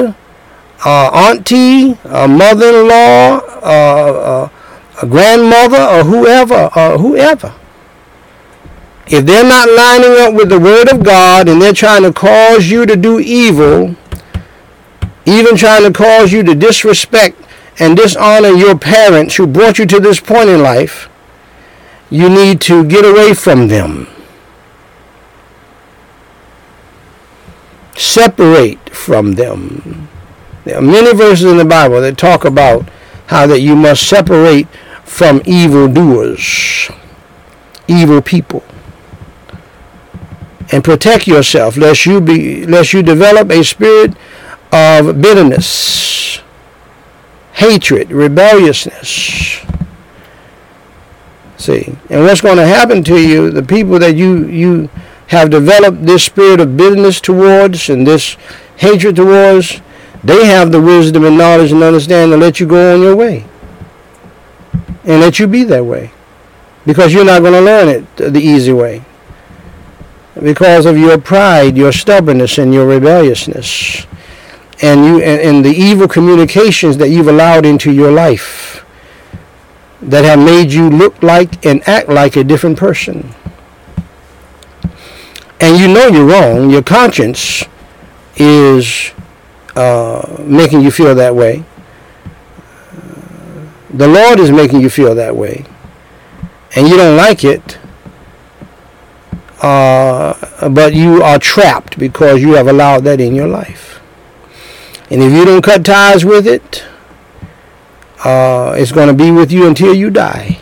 uh, auntie, a mother-in-law, uh, a grandmother, or whoever, or whoever. If they're not lining up with the Word of God and they're trying to cause you to do evil, even trying to cause you to disrespect and dishonor your parents who brought you to this point in life, you need to get away from them. Separate from them. There are many verses in the Bible that talk about how that you must separate from evil doers, evil people, and protect yourself lest you be lest you develop a spirit of bitterness, hatred, rebelliousness. See, and what's going to happen to you, the people that you you have developed this spirit of bitterness towards and this hatred towards, they have the wisdom and knowledge and understanding to let you go on your way. And let you be that way. Because you're not going to learn it the easy way. Because of your pride, your stubbornness, and your rebelliousness and you and, and, the evil communications that you've allowed into your life that have made you look like and act like a different person. And you know you're wrong. Your conscience is uh, making you feel that way. The Lord is making you feel that way. And you don't like it. Uh, but you are trapped because you have allowed that in your life. And if you don't cut ties with it, uh, it's going to be with you until you die.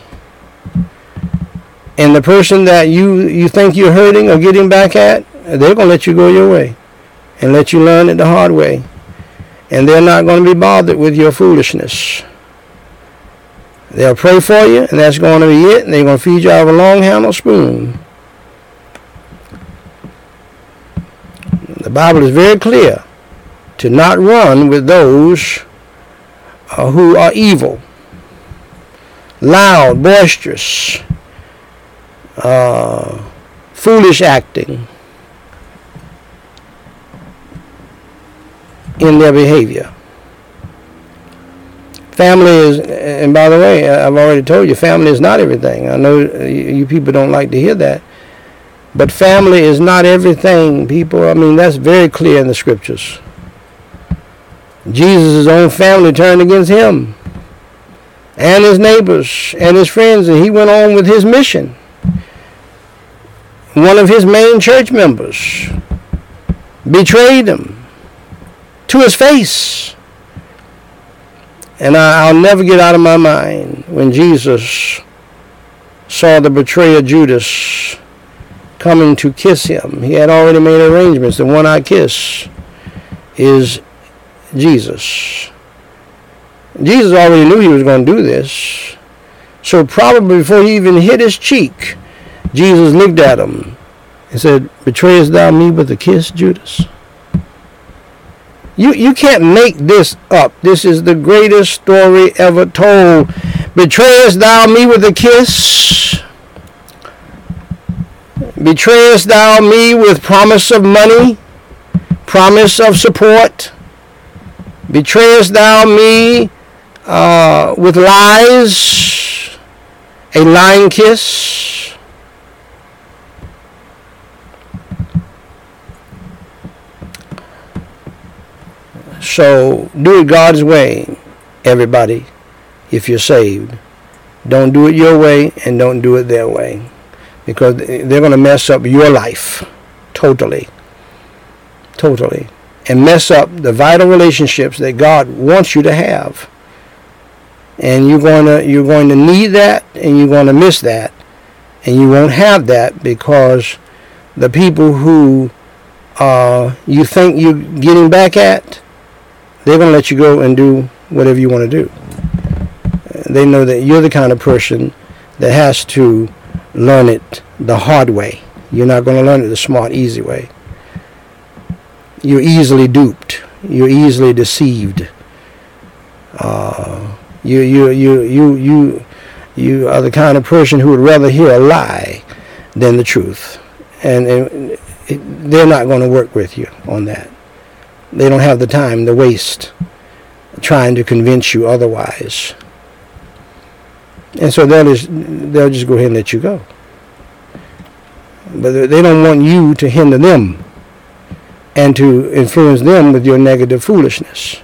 And the person that you, you think you're hurting or getting back at, they're going to let you go your way and let you learn it the hard way. And they're not going to be bothered with your foolishness. They'll pray for you, and that's going to be it. And they're going to feed you out of a long handled spoon. The Bible is very clear to not run with those uh, who are evil, loud, boisterous, uh, foolish acting in their behavior. Family is, and by the way, I've already told you, family is not everything. I know you people don't like to hear that. But family is not everything, people. I mean, that's very clear in the scriptures. Jesus' own family turned against him and his neighbors and his friends, and he went on with his mission. One of his main church members betrayed him to his face. And I, will never get out of my mind when Jesus saw the betrayer Judas coming to kiss him. He had already made arrangements. The one I kiss is Jesus. Jesus already knew he was going to do this. So probably before he even hit his cheek, Jesus looked at him and said, Betrayest thou me with a kiss, Judas? You, you can't make this up. This is the greatest story ever told. Betrayest thou me with a kiss? Betrayest thou me with promise of money? Promise of support? Betrayest thou me uh, with lies, a lying kiss? So do it God's way, everybody, if you're saved. Don't do it your way and don't do it their way. Because they're going to mess up your life totally. Totally and mess up the vital relationships that God wants you to have. And you're going to you're going to need that and you're going to miss that and you won't have that because the people who uh, you think you're getting back at, they're going to let you go and do whatever you want to do. They know that you're the kind of person that has to learn it the hard way. You're not going to learn it the smart, easy way you're easily duped. You're easily deceived. Uh, you, you, you, you, you, you are the kind of person who would rather hear a lie than the truth. And, and they're not going to work with you on that. they don't have the time to waste trying to convince you otherwise. And so they'll just, they'll just go ahead and let you go. But they don't want you to hinder them and to influence them with your negative foolishness.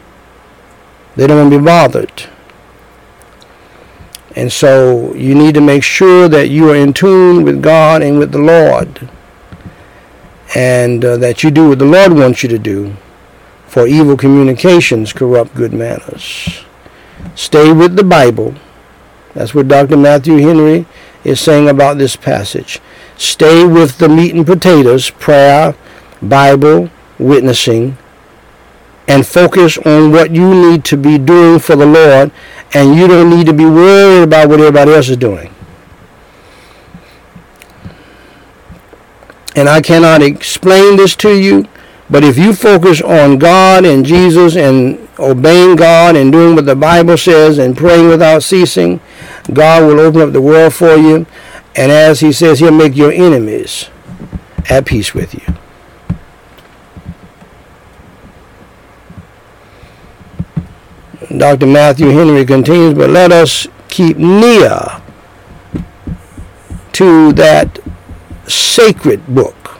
They don't want to be bothered. And so you need to make sure that you are in tune with God and with the Lord. And uh, that you do what the Lord wants you to do. For evil communications corrupt good manners. Stay with the Bible. That's what Dr. Matthew Henry is saying about this passage. Stay with the meat and potatoes, prayer, Bible, witnessing, and focus on what you need to be doing for the Lord, and you don't need to be worried about what everybody else is doing. And I cannot explain this to you, but if you focus on God and Jesus and obeying God and doing what the Bible says and praying without ceasing, God will open up the world for you and as he says, he'll make your enemies at peace with you. Dr. Matthew Henry continues, but let us keep near to that sacred book,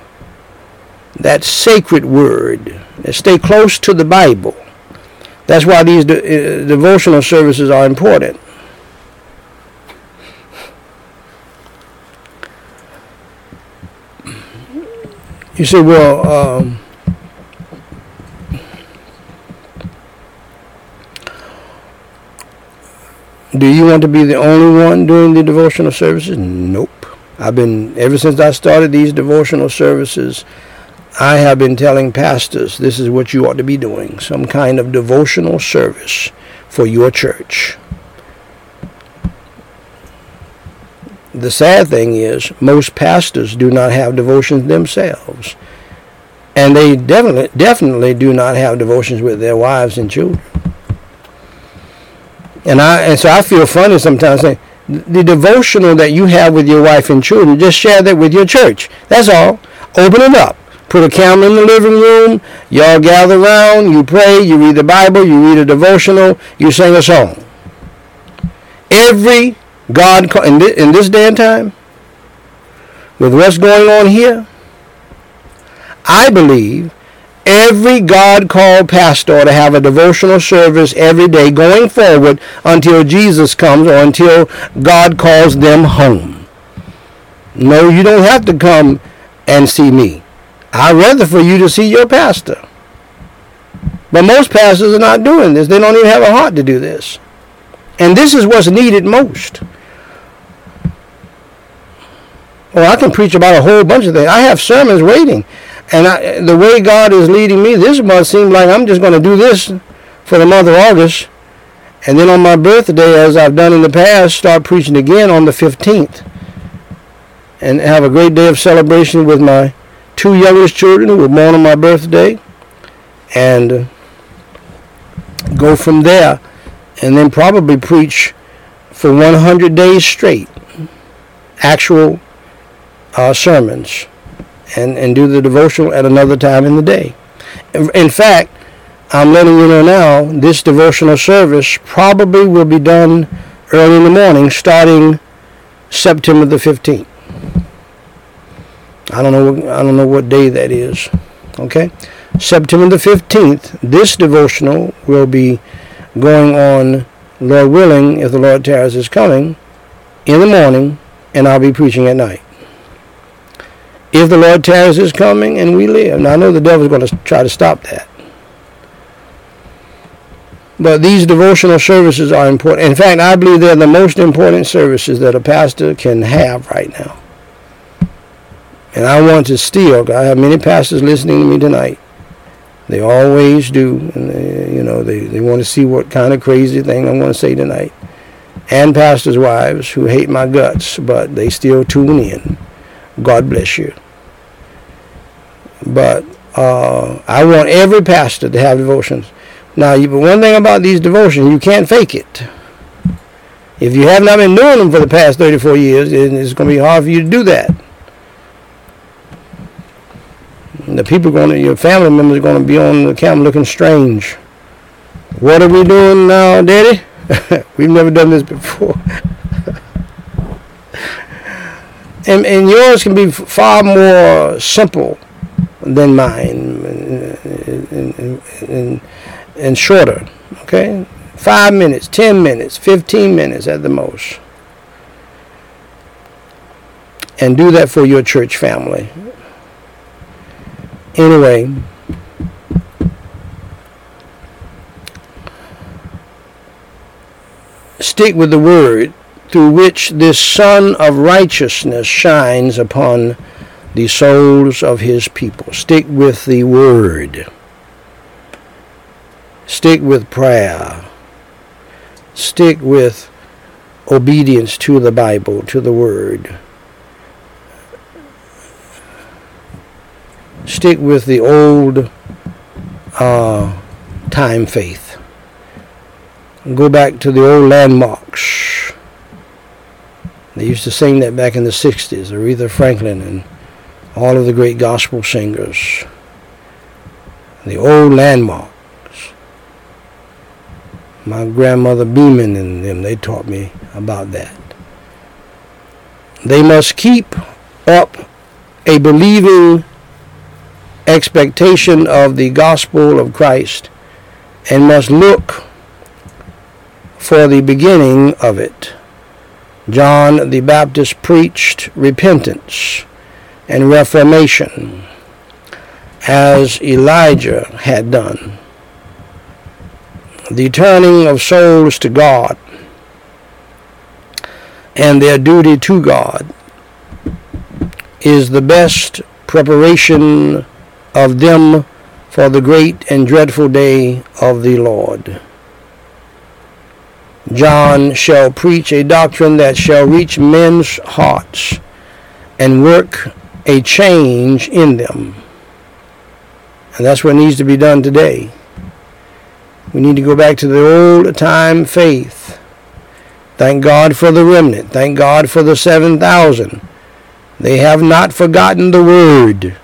that sacred word, and stay close to the Bible. That's why these de- uh, devotional services are important. You say, well, um, do you want to be the only one doing the devotional services? Nope. I've been, ever since I started these devotional services, I have been telling pastors this is what you ought to be doing some kind of devotional service for your church. the sad thing is most pastors do not have devotions themselves. And they definitely definitely do not have devotions with their wives and children. And I and so I feel funny sometimes saying the devotional that you have with your wife and children, just share that with your church. That's all. Open it up. Put a camera in the living room. Y'all gather around. You pray. You read the Bible. You read a devotional. You sing a song. Every God, in this day and time, with what's going on here, I believe every God called pastor to have a devotional service every day going forward until Jesus comes or until God calls them home. No, you don't have to come and see me. I'd rather for you to see your pastor. But most pastors are not doing this. They don't even have a heart to do this. And this is what's needed most. Well, I can preach about a whole bunch of things. I have sermons waiting. And I, the way God is leading me this month seems like I'm just going to do this for the month of August. And then on my birthday, as I've done in the past, start preaching again on the 15th. And have a great day of celebration with my two youngest children who were born on my birthday. And go from there. And then probably preach for 100 days straight. Actual uh, sermons and, and do the devotional at another time in the day. In fact, I'm letting you know now, this devotional service probably will be done early in the morning starting September the 15th. I don't know I don't know what day that is. Okay? September the 15th, this devotional will be going on Lord willing if the Lord tarries is coming in the morning and I'll be preaching at night if the Lord tarries is coming and we live. Now I know the devil's going to try to stop that. But these devotional services are important. In fact, I believe they're the most important services that a pastor can have right now. And I want to steal. I have many pastors listening to me tonight. They always do. And they, you know, they, they want to see what kind of crazy thing I'm going to say tonight. And pastors' wives who hate my guts, but they still tune in. God bless you. But uh, I want every pastor to have devotions. Now, but one thing about these devotions, you can't fake it. If you have not been doing them for the past 34 years, it's going to be hard for you to do that. the people going to, your family members are going to be on the camera looking strange. What are we doing now, Daddy? We've never done this before. and, and yours can be far more simple than mine and, and, and, shorter. Okay? Five minutes, ten minutes, fifteen minutes at the most. And do that for your church family. Anyway, stick with the word through which this Sun of Righteousness shines upon the souls of his people. Stick with the word. Stick with prayer. Stick with obedience to the Bible, to the word. Stick with the old uh, time faith. Go back to the old landmarks. They used to sing that back in the 60s, Aretha Franklin and all of the great gospel singers. The old landmarks. My grandmother Beeman and them, they taught me about that. They must keep up a believing expectation of the gospel of Christ and must look for the beginning of it. John the Baptist preached repentance and reformation as Elijah had done. The turning of souls to God and their duty to God is the best preparation of them for the great and dreadful day of the Lord. John shall preach a doctrine that shall reach men's hearts and work a change in them. And that's what needs to be done today. We need to go back to the old time faith. Thank God for the remnant. Thank God for the 7,000. They have not forgotten the word.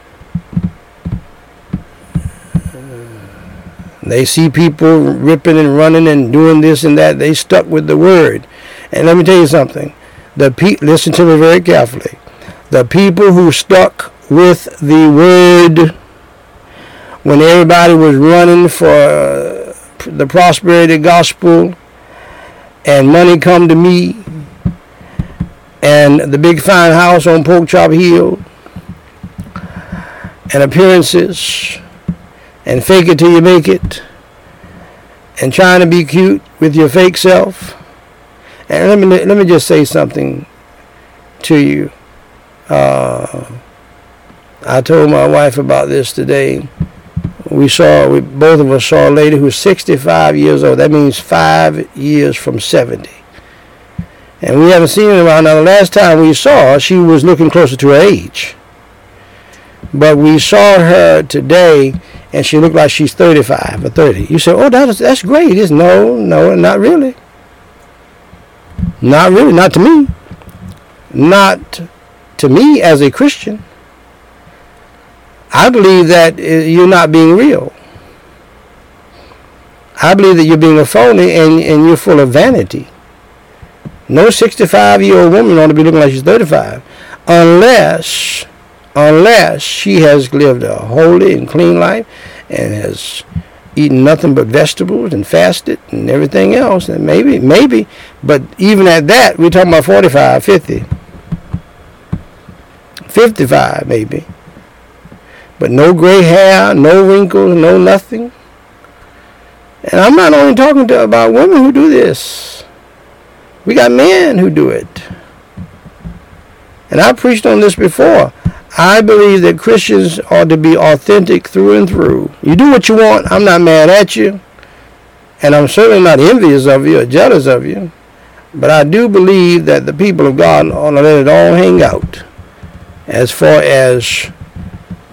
They see people ripping and running and doing this and that. They stuck with the word. And let me tell you something. The pe- listen to me very carefully. The people who stuck with the word when everybody was running for uh, the prosperity gospel and money come to me and the big fine house on Pork Chop Hill and appearances and fake it till you make it and trying to be cute with your fake self. And let me let me just say something to you. Uh, I told my wife about this today. We saw, we, both of us saw a lady who's 65 years old. That means five years from 70. And we haven't seen her around. Now, the last time we saw her, she was looking closer to her age. But we saw her today, and she looked like she's 35 or 30. You say, oh, that's, that's great. It's, no, no, not really. Not really, not to me. Not to me as a Christian. I believe that uh, you're not being real. I believe that you're being a phony and, and you're full of vanity. No 65 year old woman ought to be looking like she's 35 unless unless she has lived a holy and clean life and has eaten nothing but vegetables and fasted and everything else and maybe maybe but even at that we're talking about 45 50 55 maybe but no gray hair no wrinkles no nothing and i'm not only talking to, about women who do this we got men who do it and i preached on this before I believe that Christians ought to be authentic through and through. You do what you want. I'm not mad at you. And I'm certainly not envious of you or jealous of you. But I do believe that the people of God ought to let it all hang out as far as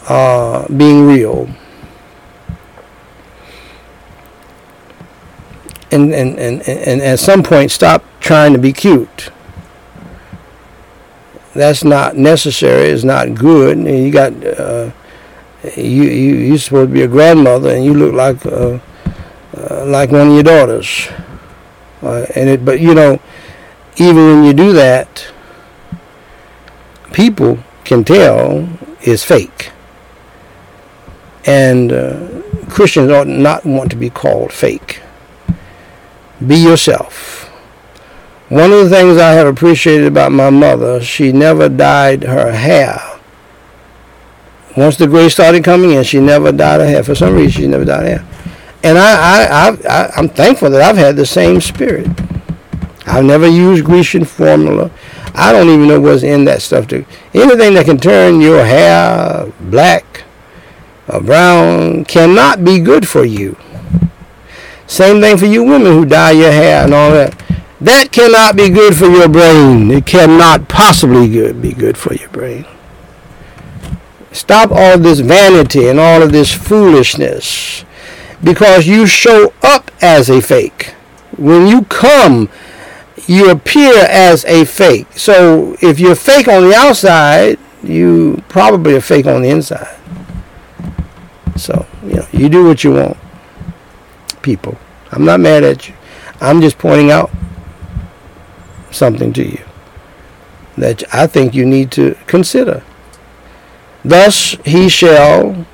uh, being real. And, and, and, and at some point, stop trying to be cute that's not necessary. It's not good. You got uh, You you you're supposed to be a grandmother, and you look like uh, uh, like one of your daughters. Uh, and it, but you know, even when you do that, people can tell is fake. And uh, Christians ought not want to be called fake. Be yourself. One of the things I have appreciated about my mother, she never dyed her hair. Once the gray started coming in, she never dyed her hair. For some reason, she never dyed her hair. And I, I, I, I'm thankful that I've had the same spirit. I've never used Grecian formula. I don't even know what's in that stuff. To, anything that can turn your hair black or brown cannot be good for you. Same thing for you women who dye your hair and all that. That cannot be good for your brain. It cannot possibly good, be good for your brain. Stop all this vanity and all of this foolishness because you show up as a fake. When you come, you appear as a fake. So if you're fake on the outside, you probably are fake on the inside. So, you know, you do what you want, people. I'm not mad at you. I'm just pointing out something to you that I think you need to consider. Thus he shall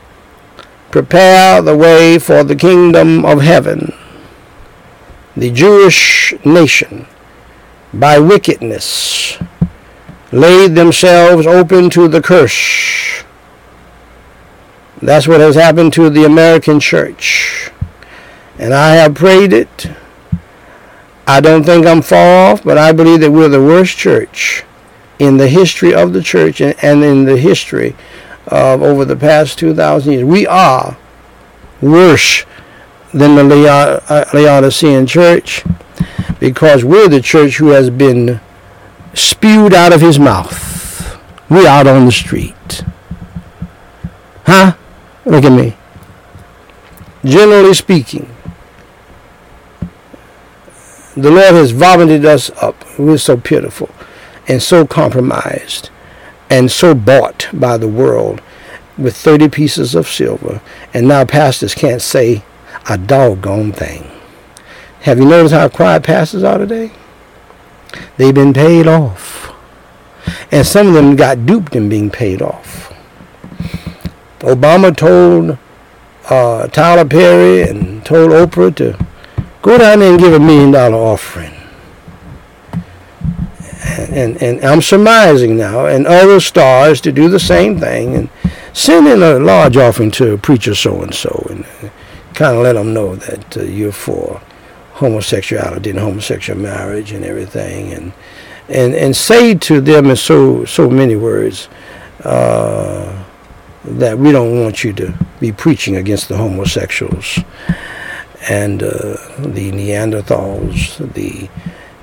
prepare the way for the kingdom of heaven. The Jewish nation, by wickedness, laid themselves open to the curse. That's what has happened to the American church. And I have prayed it. I don't think I'm far off, but I believe that we're the worst church in the history of the church and in the history of over the past 2,000 years. We are worse than the uh, Laodicean church because we're the church who has been spewed out of his mouth. We're out on the street. Huh? Look at me. Generally speaking, the Lord has vomited us up. We're so pitiful and so compromised and so bought by the world with 30 pieces of silver. And now pastors can't say a doggone thing. Have you noticed how quiet pastors are today? They've been paid off. And some of them got duped in being paid off. Obama told uh, Tyler Perry and told Oprah to go down there and give a million dollar offering. And, and, and I'm surmising now, and other stars to do the same thing and send in a large offering to a preacher so and so and kind of let them know that uh, you're for homosexuality and homosexual marriage and everything and and and say to them in so so many words uh, that we don't want you to be preaching against the homosexuals and uh, the Neanderthals, the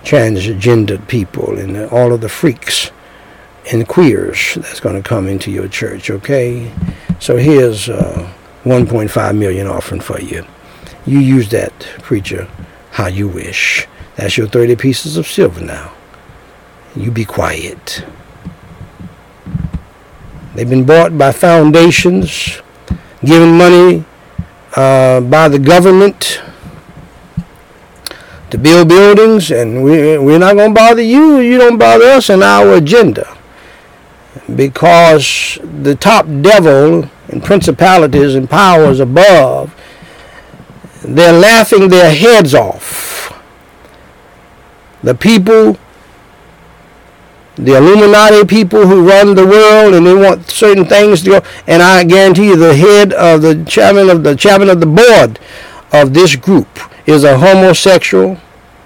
transgendered people, and all of the freaks and queers that's going to come into your church. Okay, so here's uh, 1.5 million offering for you. You use that, preacher, how you wish. That's your 30 pieces of silver now. You be quiet. They've been bought by foundations, given money uh, by the government to build buildings, and we, we're not going to bother you. You don't bother us and our agenda. Because the top devil and principalities and powers above, they're laughing their heads off. The people the Illuminati people who run the world and they want certain things to go. And I guarantee you, the head of the chairman of the chairman of the board of this group is a homosexual,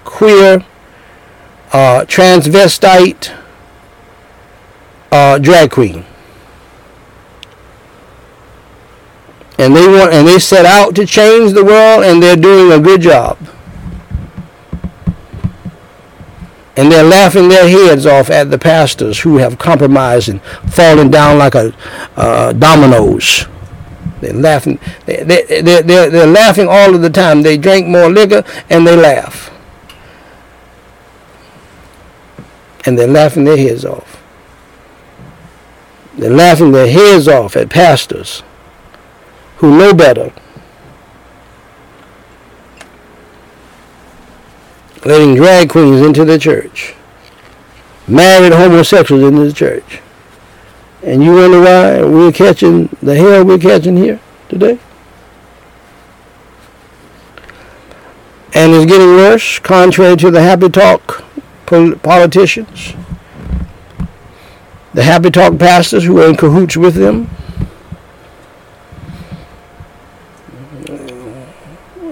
queer, uh, transvestite, uh, drag queen. And they want and they set out to change the world and they're doing a good job. and they're laughing their heads off at the pastors who have compromised and fallen down like a uh, dominoes. They're laughing. They, they, they, they're, they're laughing all of the time. They drink more liquor and they laugh. And they're laughing their heads off. They're laughing their heads off at pastors who know better. Letting drag queens into the church. Married homosexuals into the church. And you wonder why we're catching the hell we're catching here today? And it's getting worse, contrary to the happy talk politicians, the happy talk pastors who are in cahoots with them.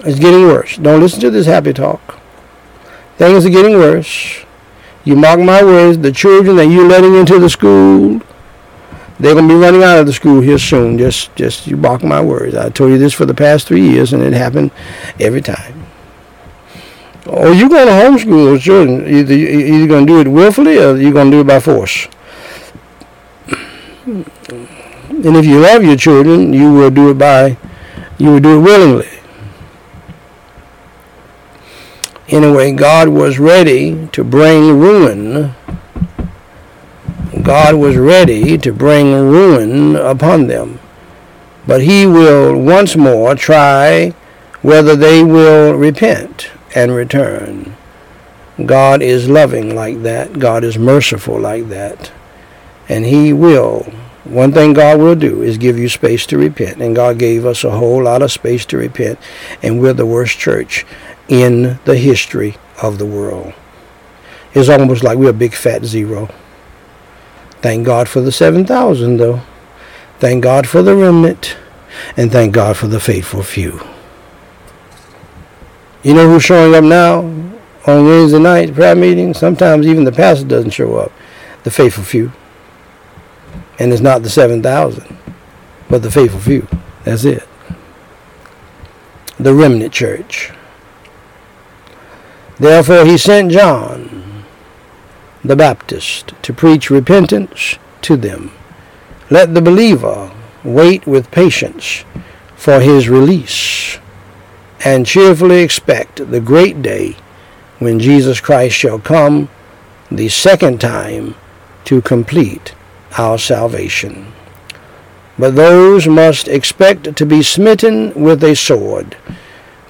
It's getting worse. Don't listen to this happy talk. Things are getting worse. You mark my words, the children that you're letting into the school, they're going to be running out of the school here soon. Just, just you mark my words. I told you this for the past three years, and it happened every time. Or you're going to homeschool those children. Either you're going to do it willfully, or you're going to do it by force. And if you love your children, you will do it by, you will do it willingly. Anyway, God was ready to bring ruin. God was ready to bring ruin upon them. But he will once more try whether they will repent and return. God is loving like that. God is merciful like that. And he will. One thing God will do is give you space to repent. And God gave us a whole lot of space to repent. And we're the worst church in the history of the world. It's almost like we're a big fat zero. Thank God for the 7,000, though. Thank God for the remnant. And thank God for the faithful few. You know who's showing up now on Wednesday night prayer meeting? Sometimes even the pastor doesn't show up. The faithful few. And it's not the 7,000, but the faithful few. That's it. The remnant church. Therefore, he sent John the Baptist to preach repentance to them. Let the believer wait with patience for his release and cheerfully expect the great day when Jesus Christ shall come the second time to complete our salvation. But those must expect to be smitten with a sword,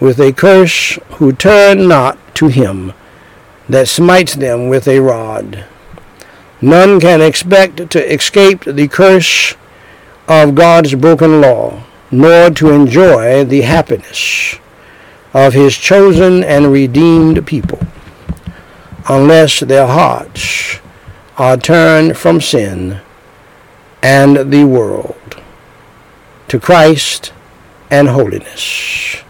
with a curse, who turn not to him that smites them with a rod. None can expect to escape the curse of God's broken law, nor to enjoy the happiness of his chosen and redeemed people, unless their hearts are turned from sin and the world to Christ and holiness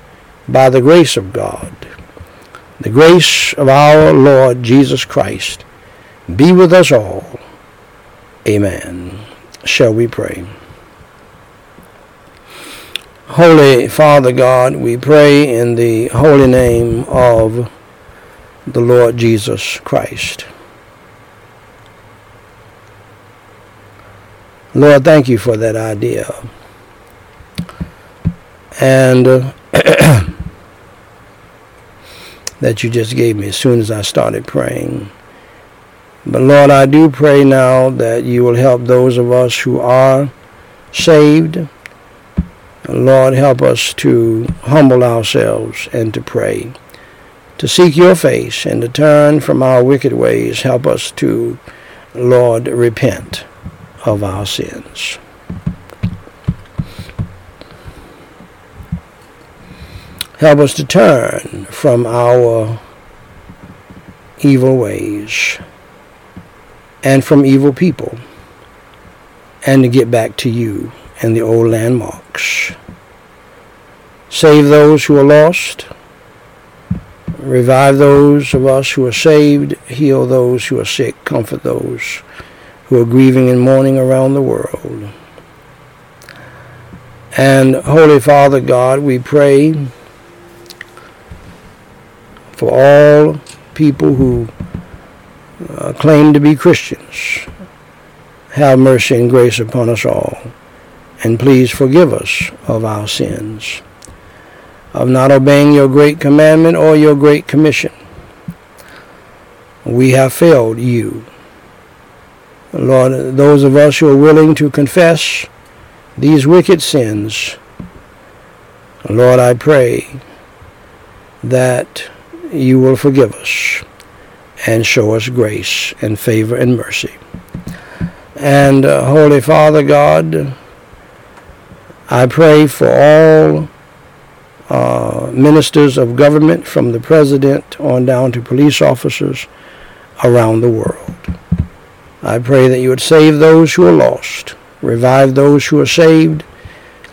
by the grace of God the grace of our Lord Jesus Christ be with us all. Amen. Shall we pray? Holy Father God, we pray in the holy name of the Lord Jesus Christ. Lord, thank you for that idea. And uh, that you just gave me as soon as I started praying. But Lord, I do pray now that you will help those of us who are saved. Lord, help us to humble ourselves and to pray, to seek your face and to turn from our wicked ways. Help us to, Lord, repent of our sins. Help us to turn from our evil ways and from evil people and to get back to you and the old landmarks. Save those who are lost. Revive those of us who are saved. Heal those who are sick. Comfort those who are grieving and mourning around the world. And Holy Father God, we pray for all people who uh, claim to be Christians. Have mercy and grace upon us all, and please forgive us of our sins, of not obeying your great commandment or your great commission. We have failed you. Lord, those of us who are willing to confess these wicked sins Lord, I pray that you will forgive us and show us grace and favor and mercy. And uh, Holy Father God, I pray for all uh, ministers of government, from the president on down to police officers around the world. I pray that you would save those who are lost, revive those who are saved,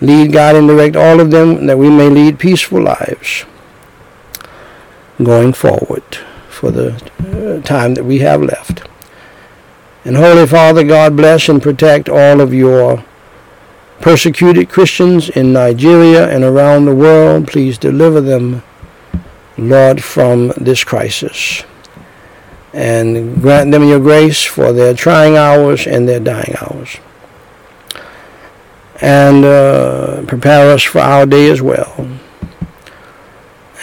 lead, guide, and direct all of them that we may lead peaceful lives going forward for the uh, time that we have left. And Holy Father, God bless and protect all of your persecuted Christians in Nigeria and around the world. Please deliver them, Lord, from this crisis. And grant them your grace for their trying hours and their dying hours. And uh, prepare us for our day as well.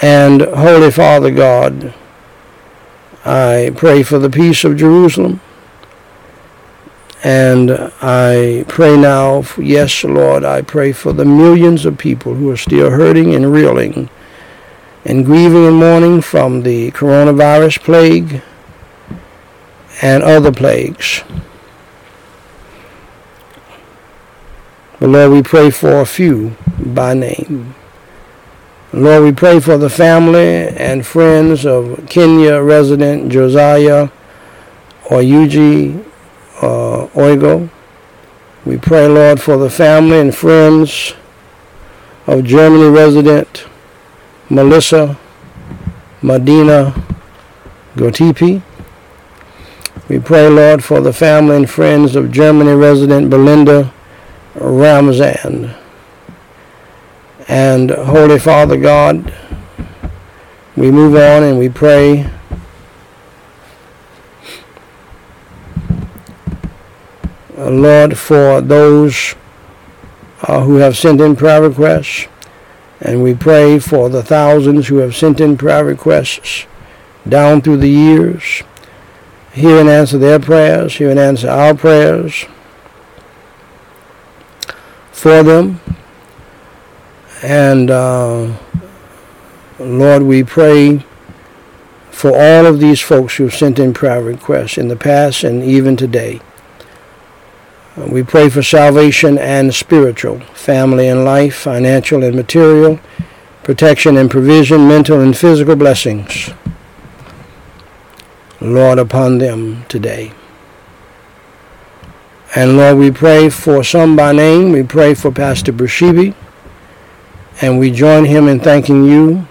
And Holy Father God, I pray for the peace of Jerusalem. And I pray now, yes, Lord, I pray for the millions of people who are still hurting and reeling and grieving and mourning from the coronavirus plague and other plagues. But Lord, we pray for a few by name. Lord, we pray for the family and friends of Kenya resident Josiah Oyuji uh, Oigo. We pray, Lord, for the family and friends of Germany resident Melissa Medina Gotipi. We pray, Lord, for the family and friends of Germany resident Belinda Ramzan. And Holy Father God, we move on and we pray. Uh, Lord, for those uh, who have sent in prayer requests, and we pray for the thousands who have sent in prayer requests down through the years. Hear and answer their prayers, hear and answer our prayers for them. And uh, Lord, we pray for all of these folks who have sent in prayer requests in the past and even today. We pray for salvation and spiritual, family and life, financial and material, protection and provision, mental and physical blessings. Lord, upon them today. And Lord, we pray for some by name. We pray for Pastor Bershibi. And we join him in thanking you,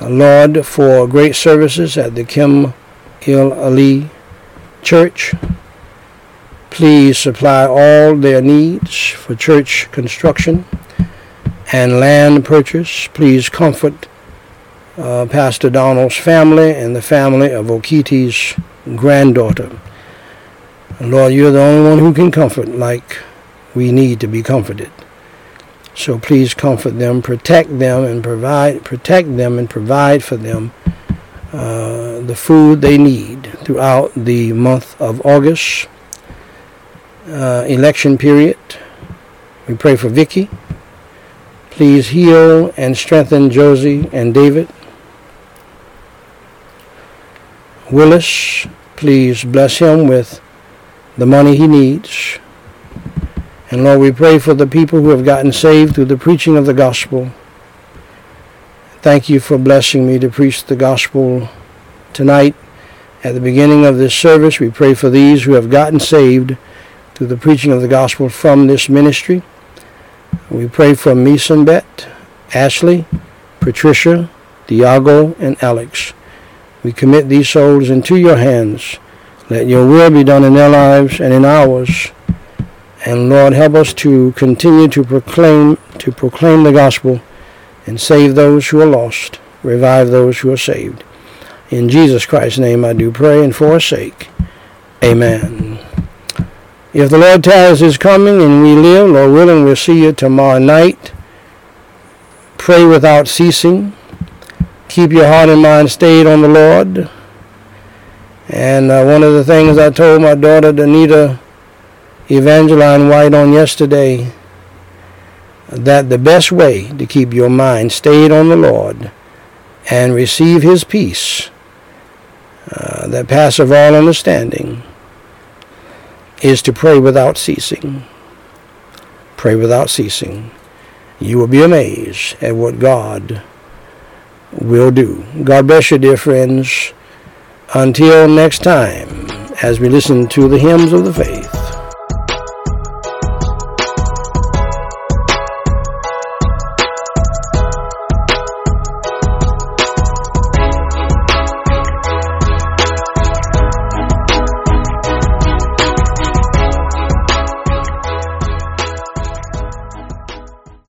Lord, for great services at the Kim Il Ali Church. Please supply all their needs for church construction and land purchase. Please comfort uh, Pastor Donald's family and the family of Okiti's granddaughter. Lord, you're the only one who can comfort like we need to be comforted. So please comfort them, protect them, and provide protect them and provide for them uh, the food they need throughout the month of August uh, election period. We pray for Vicky. Please heal and strengthen Josie and David. Willis, please bless him with the money he needs. And Lord, we pray for the people who have gotten saved through the preaching of the gospel. Thank you for blessing me to preach the gospel tonight. At the beginning of this service, we pray for these who have gotten saved through the preaching of the gospel from this ministry. We pray for Bet, Ashley, Patricia, Diago, and Alex. We commit these souls into your hands. Let your will be done in their lives and in ours. And Lord, help us to continue to proclaim to proclaim the gospel and save those who are lost, revive those who are saved. In Jesus Christ's name I do pray and for sake. Amen. If the Lord tarries his coming and we live, Lord willing, we'll see you tomorrow night. Pray without ceasing. Keep your heart and mind stayed on the Lord. And uh, one of the things I told my daughter, Danita, Evangeline White on yesterday that the best way to keep your mind stayed on the Lord and receive his peace uh, that passeth all understanding is to pray without ceasing. Pray without ceasing. You will be amazed at what God will do. God bless you, dear friends. Until next time, as we listen to the hymns of the faith.